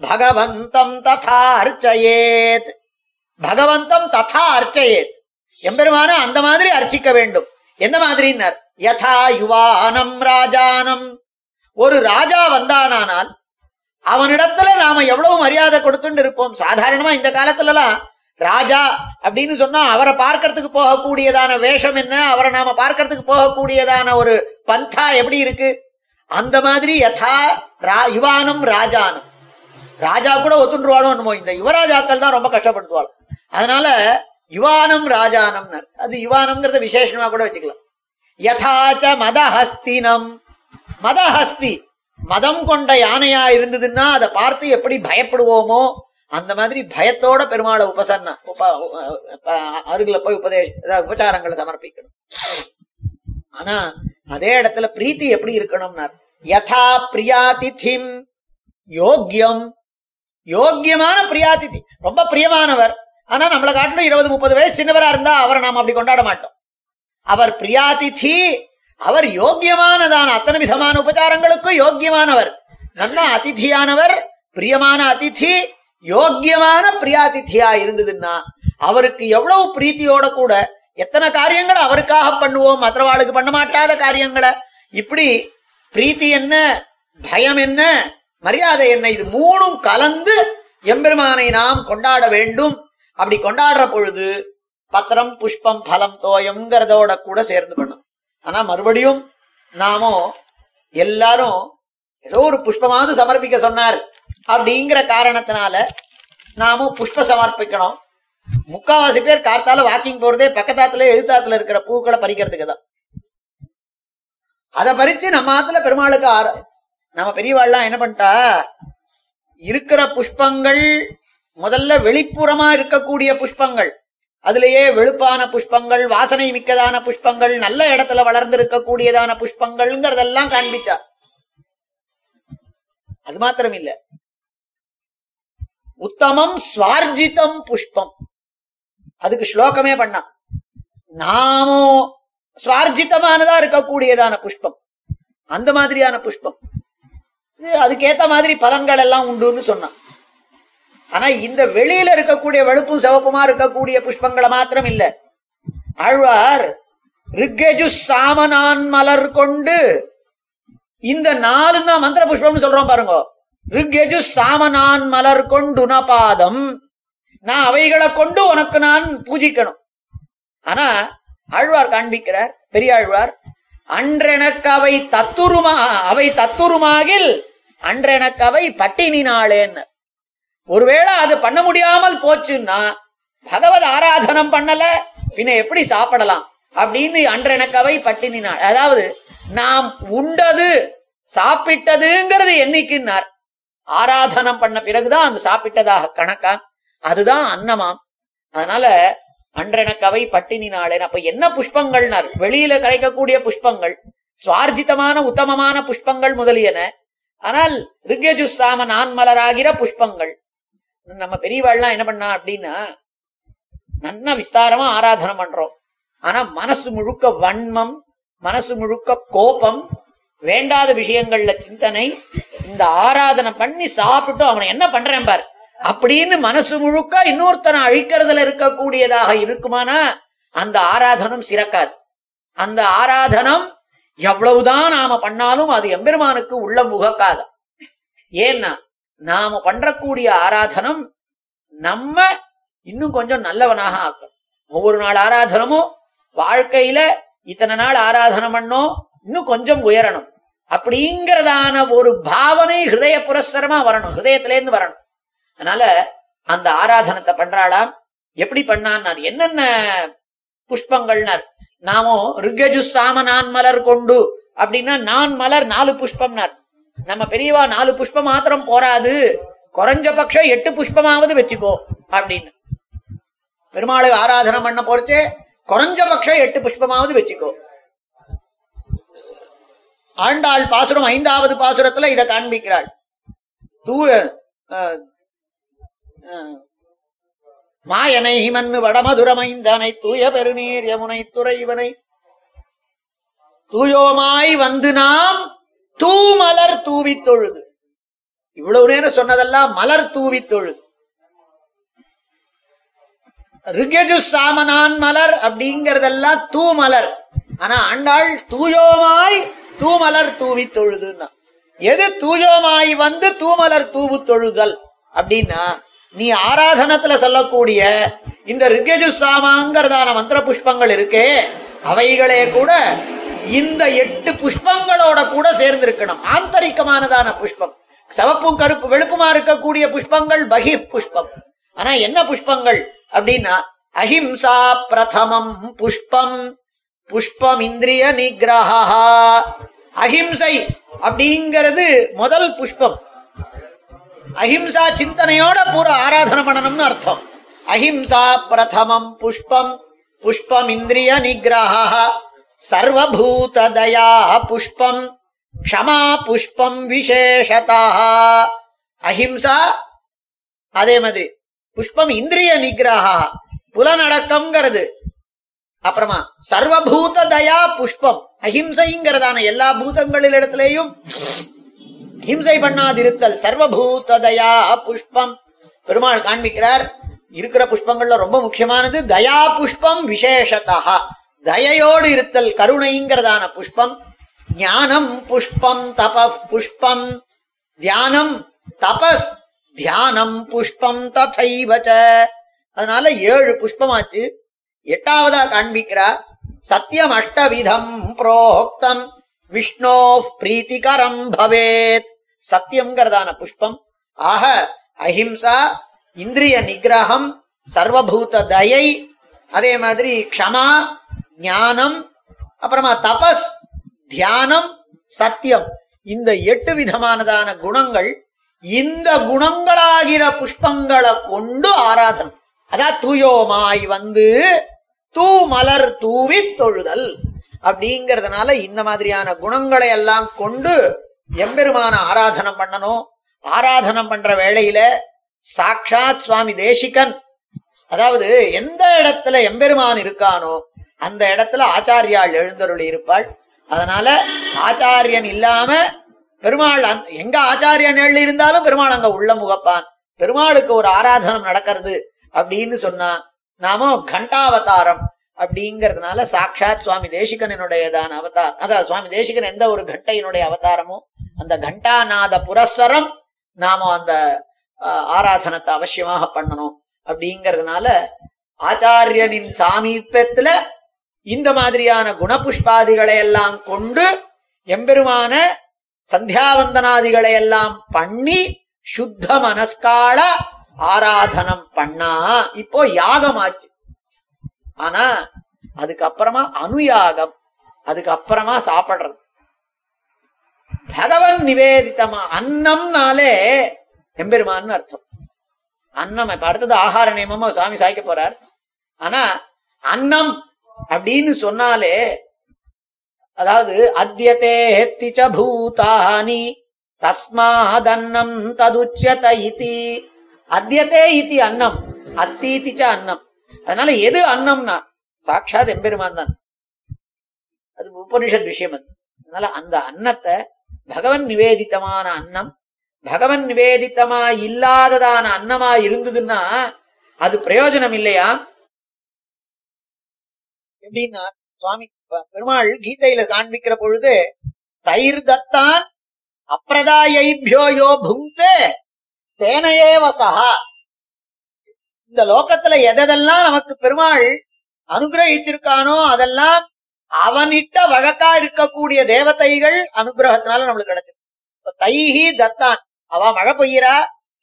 பகவந்தம் ததா அர்ச்சயேத். பகவந்தம் ததா அர்ச்சயேத். எம்பெருமான அந்த மாதிரி அர்ச்சிக்க வேண்டும். எந்த மாதிரின்னார்? யதா யுவானம் ராஜானம். ஒரு ராஜா வந்தானானால் அவனிடத்துல நாம எவ்வளவு மரியாதை கொடுத்துட்டு இருப்போம்? சாதாரணமா இந்த காலத்துல எல்லாம் ராஜா அப்படின்னு சொன்னா அவரை பார்க்கறதுக்கு போகக்கூடியதான வேஷம் என்ன? அவரை நாம பார்க்கறதுக்கு போகக்கூடியதான ஒரு பந்தா எப்படி இருக்கு? அந்த மாதிரி யதா ரா- யுவானம் ராஜானம் ராஜா கூட ஒத்துண்டுருவானோ இந்த யுவராஜாக்கள் தான் ரொம்ப கஷ்டப்படுத்துவாள். அதனால யுவானம் ராஜானம் அது யுவானம்ங்கிறத விசேஷமா கூட வச்சுக்கலாம். யதாச்ச மதஹஸ்தினம். மதஹஸ்தி. மதம் கொண்ட யானையா இருந்ததுன்னா அதை பார்த்து எப்படி பயப்படுவோமோ அந்த மாதிரி பயத்தோட பெருமாளை உபசன்னா உப அருகில போய் உபதேச உபச்சாரங்களை சமர்ப்பிக்கணும். ஆனா அதே இடத்துல பிரீத்தி எப்படி இருக்கணும்னார்? யதா பிரியாதிதிம் யோக்கியம் யோக்கியமான பிரியாதிதி. ரொம்ப பிரியமானவர். ஆனா நம்மளை காட்டிலும் இருபது முப்பது வயசு சின்னவரா இருந்தா அவரை நாம் அப்படி கொண்டாட மாட்டோம். அவர் பிரியாதிதி அவர் யோக்கியமானதான. அத்தனை விதமான உபச்சாரங்களுக்கும் யோக்கியமானவர். நல்ல அதிதியானவர் பிரியமான அதிதி யோக்கியமான பிரியாதிதியா இருந்ததுன்னா அவருக்கு எவ்வளவு பிரீத்தியோட கூட எத்தனை காரியங்களை அவருக்காக பண்ணுவோம் மற்றவாளுக்கு பண்ண மாட்டாத காரியங்களை. இப்படி பிரீத்தி என்ன பயம் என்ன மரியாதை என்ன இது மூணும் கலந்து எம்பெருமானை நாம் கொண்டாட வேண்டும். அப்படி கொண்டாடுற பொழுது பத்திரம் புஷ்பம் பலம் தோயம்ங்கிறதோட கூட சேர்ந்து பண்ணும். ஆனா மறுபடியும் நாமோ எல்லாரும் ஏதோ ஒரு புஷ்பமாவது சமர்ப்பிக்க சொன்னார். அப்படிங்கிற காரணத்தினால நாமும் புஷ்ப சமர்ப்பிக்கணும். முக்காவாசி பேர் கார்த்தால வாக்கிங் போறதே பக்கத்தாத்துல எழுத்தாத்துல இருக்கிற பூக்களை பறிக்கிறதுக்கு தான். அதை பறிச்சு நம்ம ஆத்துல பெருமாளுக்கு ஆர நம்ம பெரியவாள்லாம் என்ன பண்ணிட்டா இருக்கிற புஷ்பங்கள் முதல்ல வெளிப்புறமா இருக்கக்கூடிய புஷ்பங்கள். அதுலயே வெளுப்பான புஷ்பங்கள் வாசனை மிக்கதான புஷ்பங்கள் நல்ல இடத்துல வளர்ந்திருக்க கூடியதான புஷ்பங்கள்ங்கிறதெல்லாம் காண்பிச்சா. அது மாத்திரம் இல்ல உத்தமம் சுவார்ஜிதம் புஷ்பம். அதுக்கு ஸ்லோகமே பண்ணா. நாமோ சுவார்ஜிதமானதா இருக்கக்கூடியதான புஷ்பம். அந்த மாதிரியான புஷ்பம். இது அதுக்கேத்த மாதிரி பலன்கள் எல்லாம் உண்டுன்னு சொன்னான். ஆனா இந்த வெளியில இருக்கக்கூடிய வெளுப்பும் சிவப்புமா இருக்கக்கூடிய புஷ்பங்களை மாத்திரம் இல்ல. ஆழ்வார் ரிக்கஜு சாமனான் மலர் கொண்டு இந்த நாலு தான் மந்திர புஷ்பம்னு சொல்றோம் பாருங்க. ரிக்கஜு சாமனான் மலர் கொண்டு உனபாதம் நான் அவைகளை கொண்டு உனக்கு நான் பூஜிக்கணும். ஆனா ஆழ்வார் காண்பிக்கிறார் பெரிய ஆழ்வார் அன்றெனக்கு அவை தத்துருமா அவை தத்துருமாகில் அன்றெனக்கு அவை பட்டினினாளேன்னு. ஒருவேளை அது பண்ண முடியாமல் போச்சுன்னா பகவத் ஆராதனம் பண்ணல பின்ன எப்படி சாப்பிடலாம் அப்படின்னு அன்றெனக்கவை அவை அதாவது நாம் உண்டது சாப்பிட்டதுங்கிறது என்னைக்குன்னார் ஆராதனம் பண்ண பிறகுதான் அது சாப்பிட்டதாக கணக்கா? அதுதான் அன்னமாம். அதனால அன்றெனக்கவை பட்டினி நாளேன் அப்ப என்ன புஷ்பங்கள்னார்? வெளியில கிடைக்கக்கூடிய புஷ்பங்கள் சுவார்ஜிதமான உத்தமமான புஷ்பங்கள் முதலியன. ஆனால் ரிக்யஜு சாம நான் மலராகிற புஷ்பங்கள். நம்ம பெரியவாள்லாம் என்ன பண்ணா அப்படின்னா நல்லா விஸ்தாரமா ஆராதனை பண்றோம். ஆனா மனசு முழுக்க வன்மம் மனசு முழுக்க கோபம் வேண்டாத விஷயங்கள்ல சிந்தனை இந்த ஆராதனை பண்ணி சாப்பிட்டு அவனை என்ன பண்றேன் பார். அப்படின்னு மனசு முழுக்க இன்னொருத்தனை அழிக்கிறதுல இருக்கக்கூடியதாக இருக்குமானா அந்த ஆராதனம் சிறக்காது. அந்த ஆராதனம் எவ்வளவுதான் நாம பண்ணாலும் அது எம்பெருமானுக்கு உள்ள முகக்காத. ஏன்னா நாம பண்றக்கூடிய ஆராதனம் நம்ம இன்னும் கொஞ்சம் நல்லவனாக ஆக்கணும். ஒவ்வொரு நாள் ஆராதனமும் வாழ்க்கையில இத்தனை நாள் ஆராதனம் பண்ணோம் இன்னும் கொஞ்சம் உயரணும். அப்படிங்கறதான ஒரு பாவனை ஹிருதய புரஸ்தரமா வரணும். ஹிருதயத்திலேருந்து வரணும். அதனால அந்த ஆராதனத்தை பண்றாளாம். எப்படி பண்ணான்னார்? என்னென்ன புஷ்பங்கள்னார்? நாமோ ரிக்கஜு சாம நான் மலர் கொண்டு அப்படின்னா நான் மலர் நாலு புஷ்பம்னார். நம்ம பெரியவா நாலு புஷ்பம் மாத்திரம் போராது. குறைஞ்ச பட்சம் எட்டு புஷ்பமாவது வச்சுக்கோ அப்படின்னு. பெருமாளுக்கு ஆராதனை பண்ண போறச்சே குறைஞ்சபட்சம் எட்டு புஷ்பமாவது வச்சுக்கோ. ஆண்டாள் பாசுரம் ஐந்தாவது பாசுரத்துல இதை காண்பிக்கிறாள். தூய மாயனை ஹிமன் வடமதுரமைந்தனை தூய பெருநீர் யமுனை துறைவனை தூயோமாய் வந்து நாம் தூமலர் தூவி தொழுது இவ்வளவு நேரம் சொன்னதெல்லாம் மலர் தூவி தொழுது ரிகஜு சாமனான் மலர் அப்படிங்கறதெல்லாம் தூமலர். ஆனா ஆண்டாள் தூயோமாய் தூமலர் தூவி தொழுதுன்னா எது தூயோமாய் வந்து தூமலர் தூவு தொழுதல் அப்படின்னா நீ ஆராதனத்துல சொல்லக்கூடிய இந்த ரிகஜு சாமாங்கிறதான மந்திர புஷ்பங்கள் இருக்கே அவைகளே கூட இந்த எட்டு புஷ்பங்களோட கூட சேர்ந்திருக்கணும். ஆந்தரிக்கமானதான புஷ்பம். சவப்பும் கருப்பு வெளுப்புமா இருக்கக்கூடிய புஷ்பங்கள் பகி புஷ்பம். ஆனா என்ன புஷ்பங்கள் அப்படின்னா அஹிம்சா பிரதமம் புஷ்பம். புஷ்பம் இந்திரிய நிகிரஹா அஹிம்சை அப்படிங்கிறது முதல் புஷ்பம். அஹிம்சா சிந்தனையோட பூரா ஆராதனை பண்ணணும்னு அர்த்தம். அஹிம்சா பிரதமம் புஷ்பம். புஷ்பம் இந்திரிய நிகிரஹா சர்வபூததயா புஷ்பம் க்ஷமா புஷ்பம் விசேஷதா அஹிம்சா அதே மாதிரி புஷ்பம் இந்திரிய நிகிரகா புலநடக்கம்ங்கிறது. அப்புறமா சர்வபூத தயா புஷ்பம் அஹிம்சைங்கிறதான எல்லா பூதங்களில் இடத்துலயும் ஹிம்சை பண்ணாதிருத்தல் சர்வபூத தயா புஷ்பம். பெருமாள் காண்பிக்கிறார் இருக்கிற புஷ்பங்கள்ல ரொம்ப முக்கியமானது தயா புஷ்பம் விசேஷதா தயையோடு இருத்தல் கருணைங்கிறதான புஷ்பம். ஞானம் புஷ்பம் தப புஷ்பம். தியானம் தபஸ் தியானம் புஷ்பம் ததைவச்ச. அதனால ஏழு புஷ்பமாச்சு. எட்டாவதா காண்பிக்கிறார் சத்தியம் அஷ்டவிதம் புரோக்தம். விஷ்ணோ பிரீத்திகரம் பவேத். சத்தியம்ங்கிறதான புஷ்பம். ஆக அஹிம்சா இந்திரிய நிகிரகம் சர்வபூத தயை அதே மாதிரி க்ஷமா ஞானம் அப்புறமா தபஸ் தியானம் சத்தியம். இந்த எட்டு விதமானதான குணங்கள் இந்த குணங்களாகிற புஷ்பங்களை கொண்டு ஆராதனம். அதான் தூயோமாய் வந்து தூ மலர் தூவி தொழுதல். அப்படிங்கறதுனால இந்த மாதிரியான குணங்களை எல்லாம் கொண்டு எம்பெருமான ஆராதனம் பண்ணணும். ஆராதனம் பண்ற வேளையில சாக்ஷாத் சுவாமி தேசிகன் அதாவது எந்த இடத்துல எம்பெருமான் இருக்கானோ அந்த இடத்துல ஆச்சாரியாள் எழுந்தருளி இருப்பாள். அதனால ஆச்சாரியன் இல்லாம பெருமாள் எங்க ஆச்சாரியன் எழு இருந்தாலும் பெருமாள் அங்க உள்ள முகப்பான். பெருமாளுக்கு ஒரு ஆராதனம் நடக்கிறது அப்படின்னு சொன்னா நாம கண்டாவதாரம் அப்படிங்கறதுனால சாட்சாத் சுவாமி தேசிகனுடையதான அவதாரம் அதான் சுவாமி தேசிகன் எந்த ஒரு கட்டையினுடைய அவதாரமோ அந்த கண்டாநாத புரஸ்வரம் நாம அந்த ஆஹ், ஆராதனத்தை அவசியமாக பண்ணணும் அப்படிங்கறதுனால ஆச்சாரியனின் சாமீபத்துல இந்த மாதிரியான குணபுஷ்பாதிகளை எல்லாம் கொண்டு எம்பெருமான சந்தியாவந்தனாதிகளை எல்லாம் பண்ணி சுத்த மனஸ்கால ஆராதனம் பண்ணா இப்போ யாகம் ஆச்சு ஆனா அதுக்கப்புறமா அனுயாகம் அதுக்கப்புறமா சாப்பிடுறது. பகவன் நிவேதிதமா அன்னம்னாலே எம்பெருமான்னு அர்த்தம். அன்னம் இப்ப அடுத்தது ஆகார நியமமா சாமி சாய்க்க போறார். ஆனா அன்னம் அப்படின்னு சொன்னாலே அதாவது அத்தியதே திச்ச பூதானி தஸ்மாதன்னம் ததுச்சத இதி அத்தியதே இதி அன்னம் அத்தீதிச்ச அன்னம். அதனால எது அன்னம்னா சாட்சாத் எம்பெருமான் தான். அது உபனிஷத் விஷயம் அது. அதனால அந்த அன்னத்தை பகவன் நிவேதித்தமான அன்னம் பகவன் நிவேதித்தமா இல்லாததான அன்னமா இருந்ததுன்னா அது பிரயோஜனம் இல்லையா? எப்படின்னா சுவாமி பெருமாள் கீதையில காண்பிக்கிற பொழுது தயிர் தத்தான் அப்பிரதாயைபியோ யோ புங்கே தேனையேவ சஹா இந்த லோகத்துல எதெல்லாம் நமக்கு பெருமாள் அனுகிரகிச்சிருக்கானோ அதெல்லாம் அவனிட்ட வழக்கா இருக்கக்கூடிய தேவதைகள் அனுகிரகத்தினால நம்மளுக்கு கிடைச்சிருக்கு. தைஹி தத்தான் அவ மழை பெய்யறா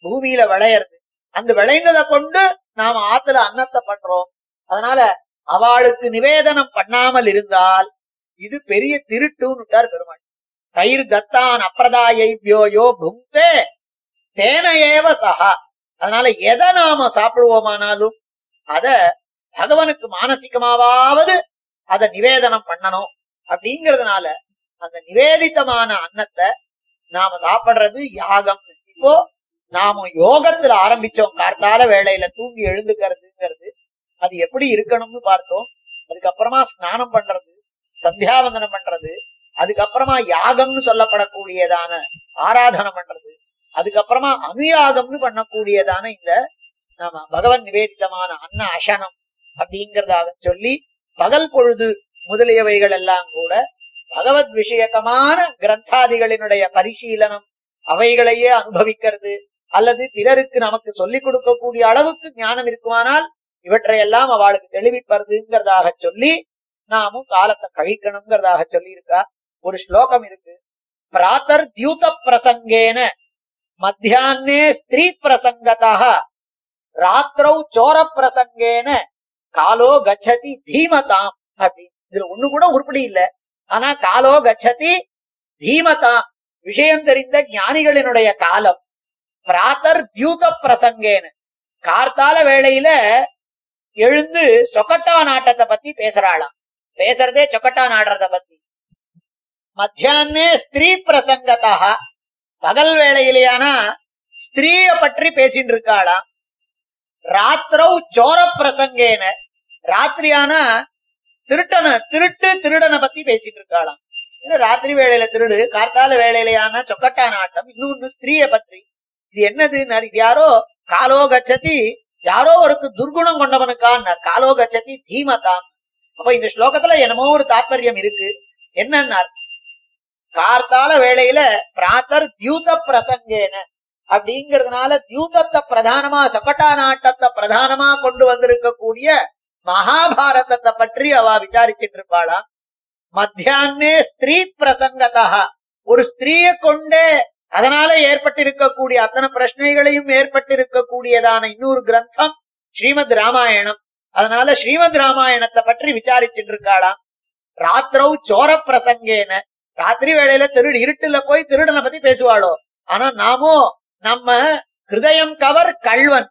பூமியில விளையறது. அந்த விளைந்ததை கொண்டு நாம ஆத்துல அன்னத்தை பண்றோம். அதனால அவளுக்கு நிவேதனம் பண்ணாமல் இருந்தால் இது பெரிய திருட்டுன்னுட்டார் பெருமாள். தயிர் தத்தான் அப்பிரதாயைபியோ புங்கே தேனையேவ சஹா. அதனால எதை நாம சாப்பிடுவோமானாலும் அத பகவனுக்கு மானசிகமாவது அத நிவேதனம் பண்ணணும். அப்படிங்கறதுனால அந்த நிவேதித்தமான அன்னத்தை நாம சாப்பிடுறது யாகம். இப்போ நாம யோகத்துல ஆரம்பிச்சோம். கார்த்தால வேளையில தூங்கி எழுந்துக்கிறதுங்கிறது அது எப்படி இருக்கணும்னு பார்த்தோம். அதுக்கப்புறமா ஸ்நானம் பண்றது சந்தியாவந்தனம் பண்றது அதுக்கப்புறமா யாகம்னு சொல்லப்படக்கூடியதான ஆராதனை பண்றது அதுக்கப்புறமா அனுயாகம்னு பண்ணக்கூடியதான இந்த நாம பகவன் நிவேதிதமான அன்ன அசனம் அப்படிங்கறதாக சொல்லி பகல் பொழுது முதலியவைகள் எல்லாம் கூட பகவத் விஷயகமான கிரந்தாதிகளினுடைய பரிசீலனம் அவைகளையே அனுபவிக்கிறது அல்லது பிறருக்கு நமக்கு சொல்லிக் கொடுக்கக்கூடிய அளவுக்கு ஞானம் இருக்குமானால் இவற்றையெல்லாம் அவளுக்கு தெளிவிப்பதுங்கிறதாக சொல்லி நாமும் காலத்தை கழிக்கணுங்கிறதாக சொல்லி இருக்கா ஒரு ஸ்லோகம் இருக்கு. பிராத்தர் தியூத பிரசங்கேன மத்தியானே ஸ்திரீ பிரசங்கதா ராத்திரௌ சோர பிரசங்கேன காலோ கச்சதி தீமதாம் அப்படி இதுல ஒண்ணு கூட உருப்படி இல்ல. ஆனா காலோ கச்சதி தீமதாம். விஷயம் தெரிந்த ஞானிகளினுடைய காலம். பிராத்தர் தியூத பிரசங்கேன கார்த்தால வேளையில எழுந்து சொக்கட்டா நாட்டத்தை பத்தி பேசுறாளாம். பேசுறதே சொக்கட்டா நாடுறத பத்தி. மத்தியானே ஸ்திரீ பிரசங்கதா பகல் வேளையிலேயானா ஸ்திரீய பற்றி பேசிட்டு இருக்காளாம். ராத்திரௌ சோர பிரசங்கேன. ராத்திரியானா திருட்டன திருட்டு திருடனை பத்தி பேசிட்டு இருக்காளாம். இது ராத்திரி வேளையில திருடு கார்த்தால வேளையிலேயான சொக்கட்டா நாட்டம் இன்னொன்னு ஸ்திரீய பற்றி. இது என்னது யாரோ காலோ கச்சதி யாரோ ஒருக்கு துர்குணம் கொண்டவனுக்கா காலோ கச்சதி தீமதாம் அப்ப இந்த ஸ்லோகத்துல என்னமோ ஒரு தாத்பரியம் இருக்கு. என்னன்னார்? கார்த்தால வேளையில பிராத்தர் தியூத பிரசங்கேன அப்படிங்கறதுனால தியூதத்தை பிரதானமா சொக்கட்டா நாட்டத்தை பிரதானமா கொண்டு வந்திருக்கக்கூடிய மகாபாரதத்தை பற்றி அவ விசாரிச்சுட்டு இருப்பாளா மத்தியானே ஸ்திரீ பிரசங்கதா. ஒரு ஸ்திரீய கொண்டே அதனால ஏற்பட்டிருக்கக்கூடிய அத்தனை பிரச்சனைகளையும் ஏற்பட்டிருக்கக்கூடியதான இன்னொரு கிரந்தம் ஸ்ரீமத் ராமாயணம். அதனால ஸ்ரீமத் ராமாயணத்தை பற்றி விசாரிச்சுட்டு இருக்காளாம் ராத்திரவு சோர பிரசங்கேன ராத்திரி வேளையில திருடு இருட்டுல போய் திருடனை பத்தி பேசுவாளோ? ஆனா நாமோ நம்ம ஹிருதயம் கவர் கள்வன்.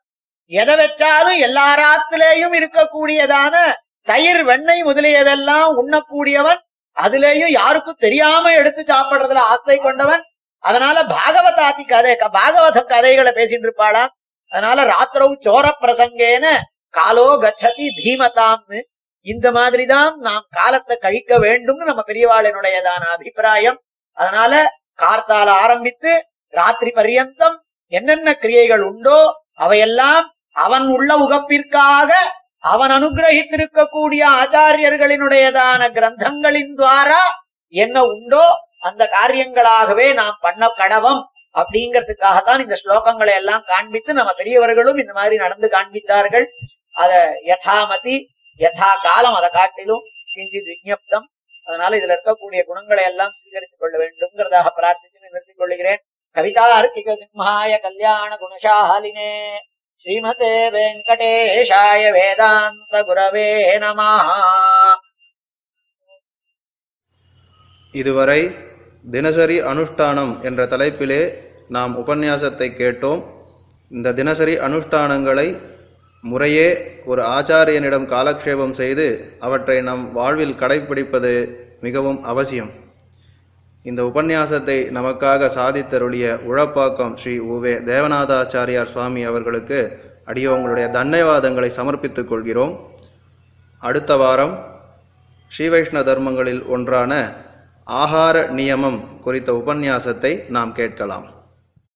எதை வச்சாலும் எல்லா ராத்திலேயும் இருக்கக்கூடியதான தயிர் வெண்ணெய் முதலியதெல்லாம் உண்ணக்கூடியவன். அதுலேயும் யாருக்கும் தெரியாம எடுத்து சாப்பிடுறதுல ஆஸ்தை கொண்டவன். அதனால பாகவதாதி கதை பாகவத கதைகளை பேசிட்டு இருப்பாளாம் அதனால ராத்திரவு சோர பிரசங்கேன காலோ கச்சதி தீமதாம்னு இந்த மாதிரிதான் நாம் காலத்தை கழிக்க வேண்டும்னு நம்ம பெரியவாளினுடையதான அபிப்பிராயம். அதனால கார்த்தால ஆரம்பித்து ராத்திரி பரியந்தம் என்னென்ன கிரியைகள் உண்டோ அவையெல்லாம் அவன் உள்ள உகப்பிற்காக அவன் அனுகிரகித்திருக்கக்கூடிய ஆச்சாரியர்களினுடையதான கிரந்தங்களின் துவாரா என்ன உண்டோ அந்த காரியங்களாகவே நாம் பண்ண கடவம் அப்படிங்கிறதுக்காகத்தான் இந்த ஸ்லோகங்களை எல்லாம் காண்பித்து நம்ம பெரியவர்களும் இந்த மாதிரி நடந்து காண்பித்தார்கள். அத யதாமதி யதா காலம் அதை காட்டிலும் கிஞ்சித் விஜப்தம் அதனால இதுல இருக்கக்கூடிய குணங்களை எல்லாம் சுவீகரித்துக் கொள்ள வேண்டும்ங்கிறதாக பிரார்த்தித்து நிறுத்திக் கொள்கிறேன். கவிதார்த்திக சிம்ஹாய கல்யாண குணசாலினே. ஸ்ரீமதே வெங்கடேஷாய வேதாந்த குரவே நமஹா இதுவரை தினசரி அனுஷ்டானம் என்ற தலைப்பிலே நாம் உபன்யாசத்தை கேட்டோம். இந்த தினசரி அனுஷ்டானங்களை முறையே ஒரு ஆச்சாரியனிடம் காலக்ஷேபம் செய்து அவற்றை நம் வாழ்வில் கடைபிடிப்பது மிகவும் அவசியம். இந்த உபன்யாசத்தை நமக்காக சாதித்தருளிய உழப்பாக்கம் ஸ்ரீ உவே தேவநாதாச்சாரியார் சுவாமி அவர்களுக்கு அடியோங்களுடைய தன்யவாதங்களை சமர்ப்பித்துக் கொள்கிறோம். அடுத்த வாரம் ஸ்ரீவைஷ்ணவ தர்மங்களில் ஒன்றான ஆகார நியமம் குறித்த உபன்யாசத்தை நாம் கேட்கலாம்.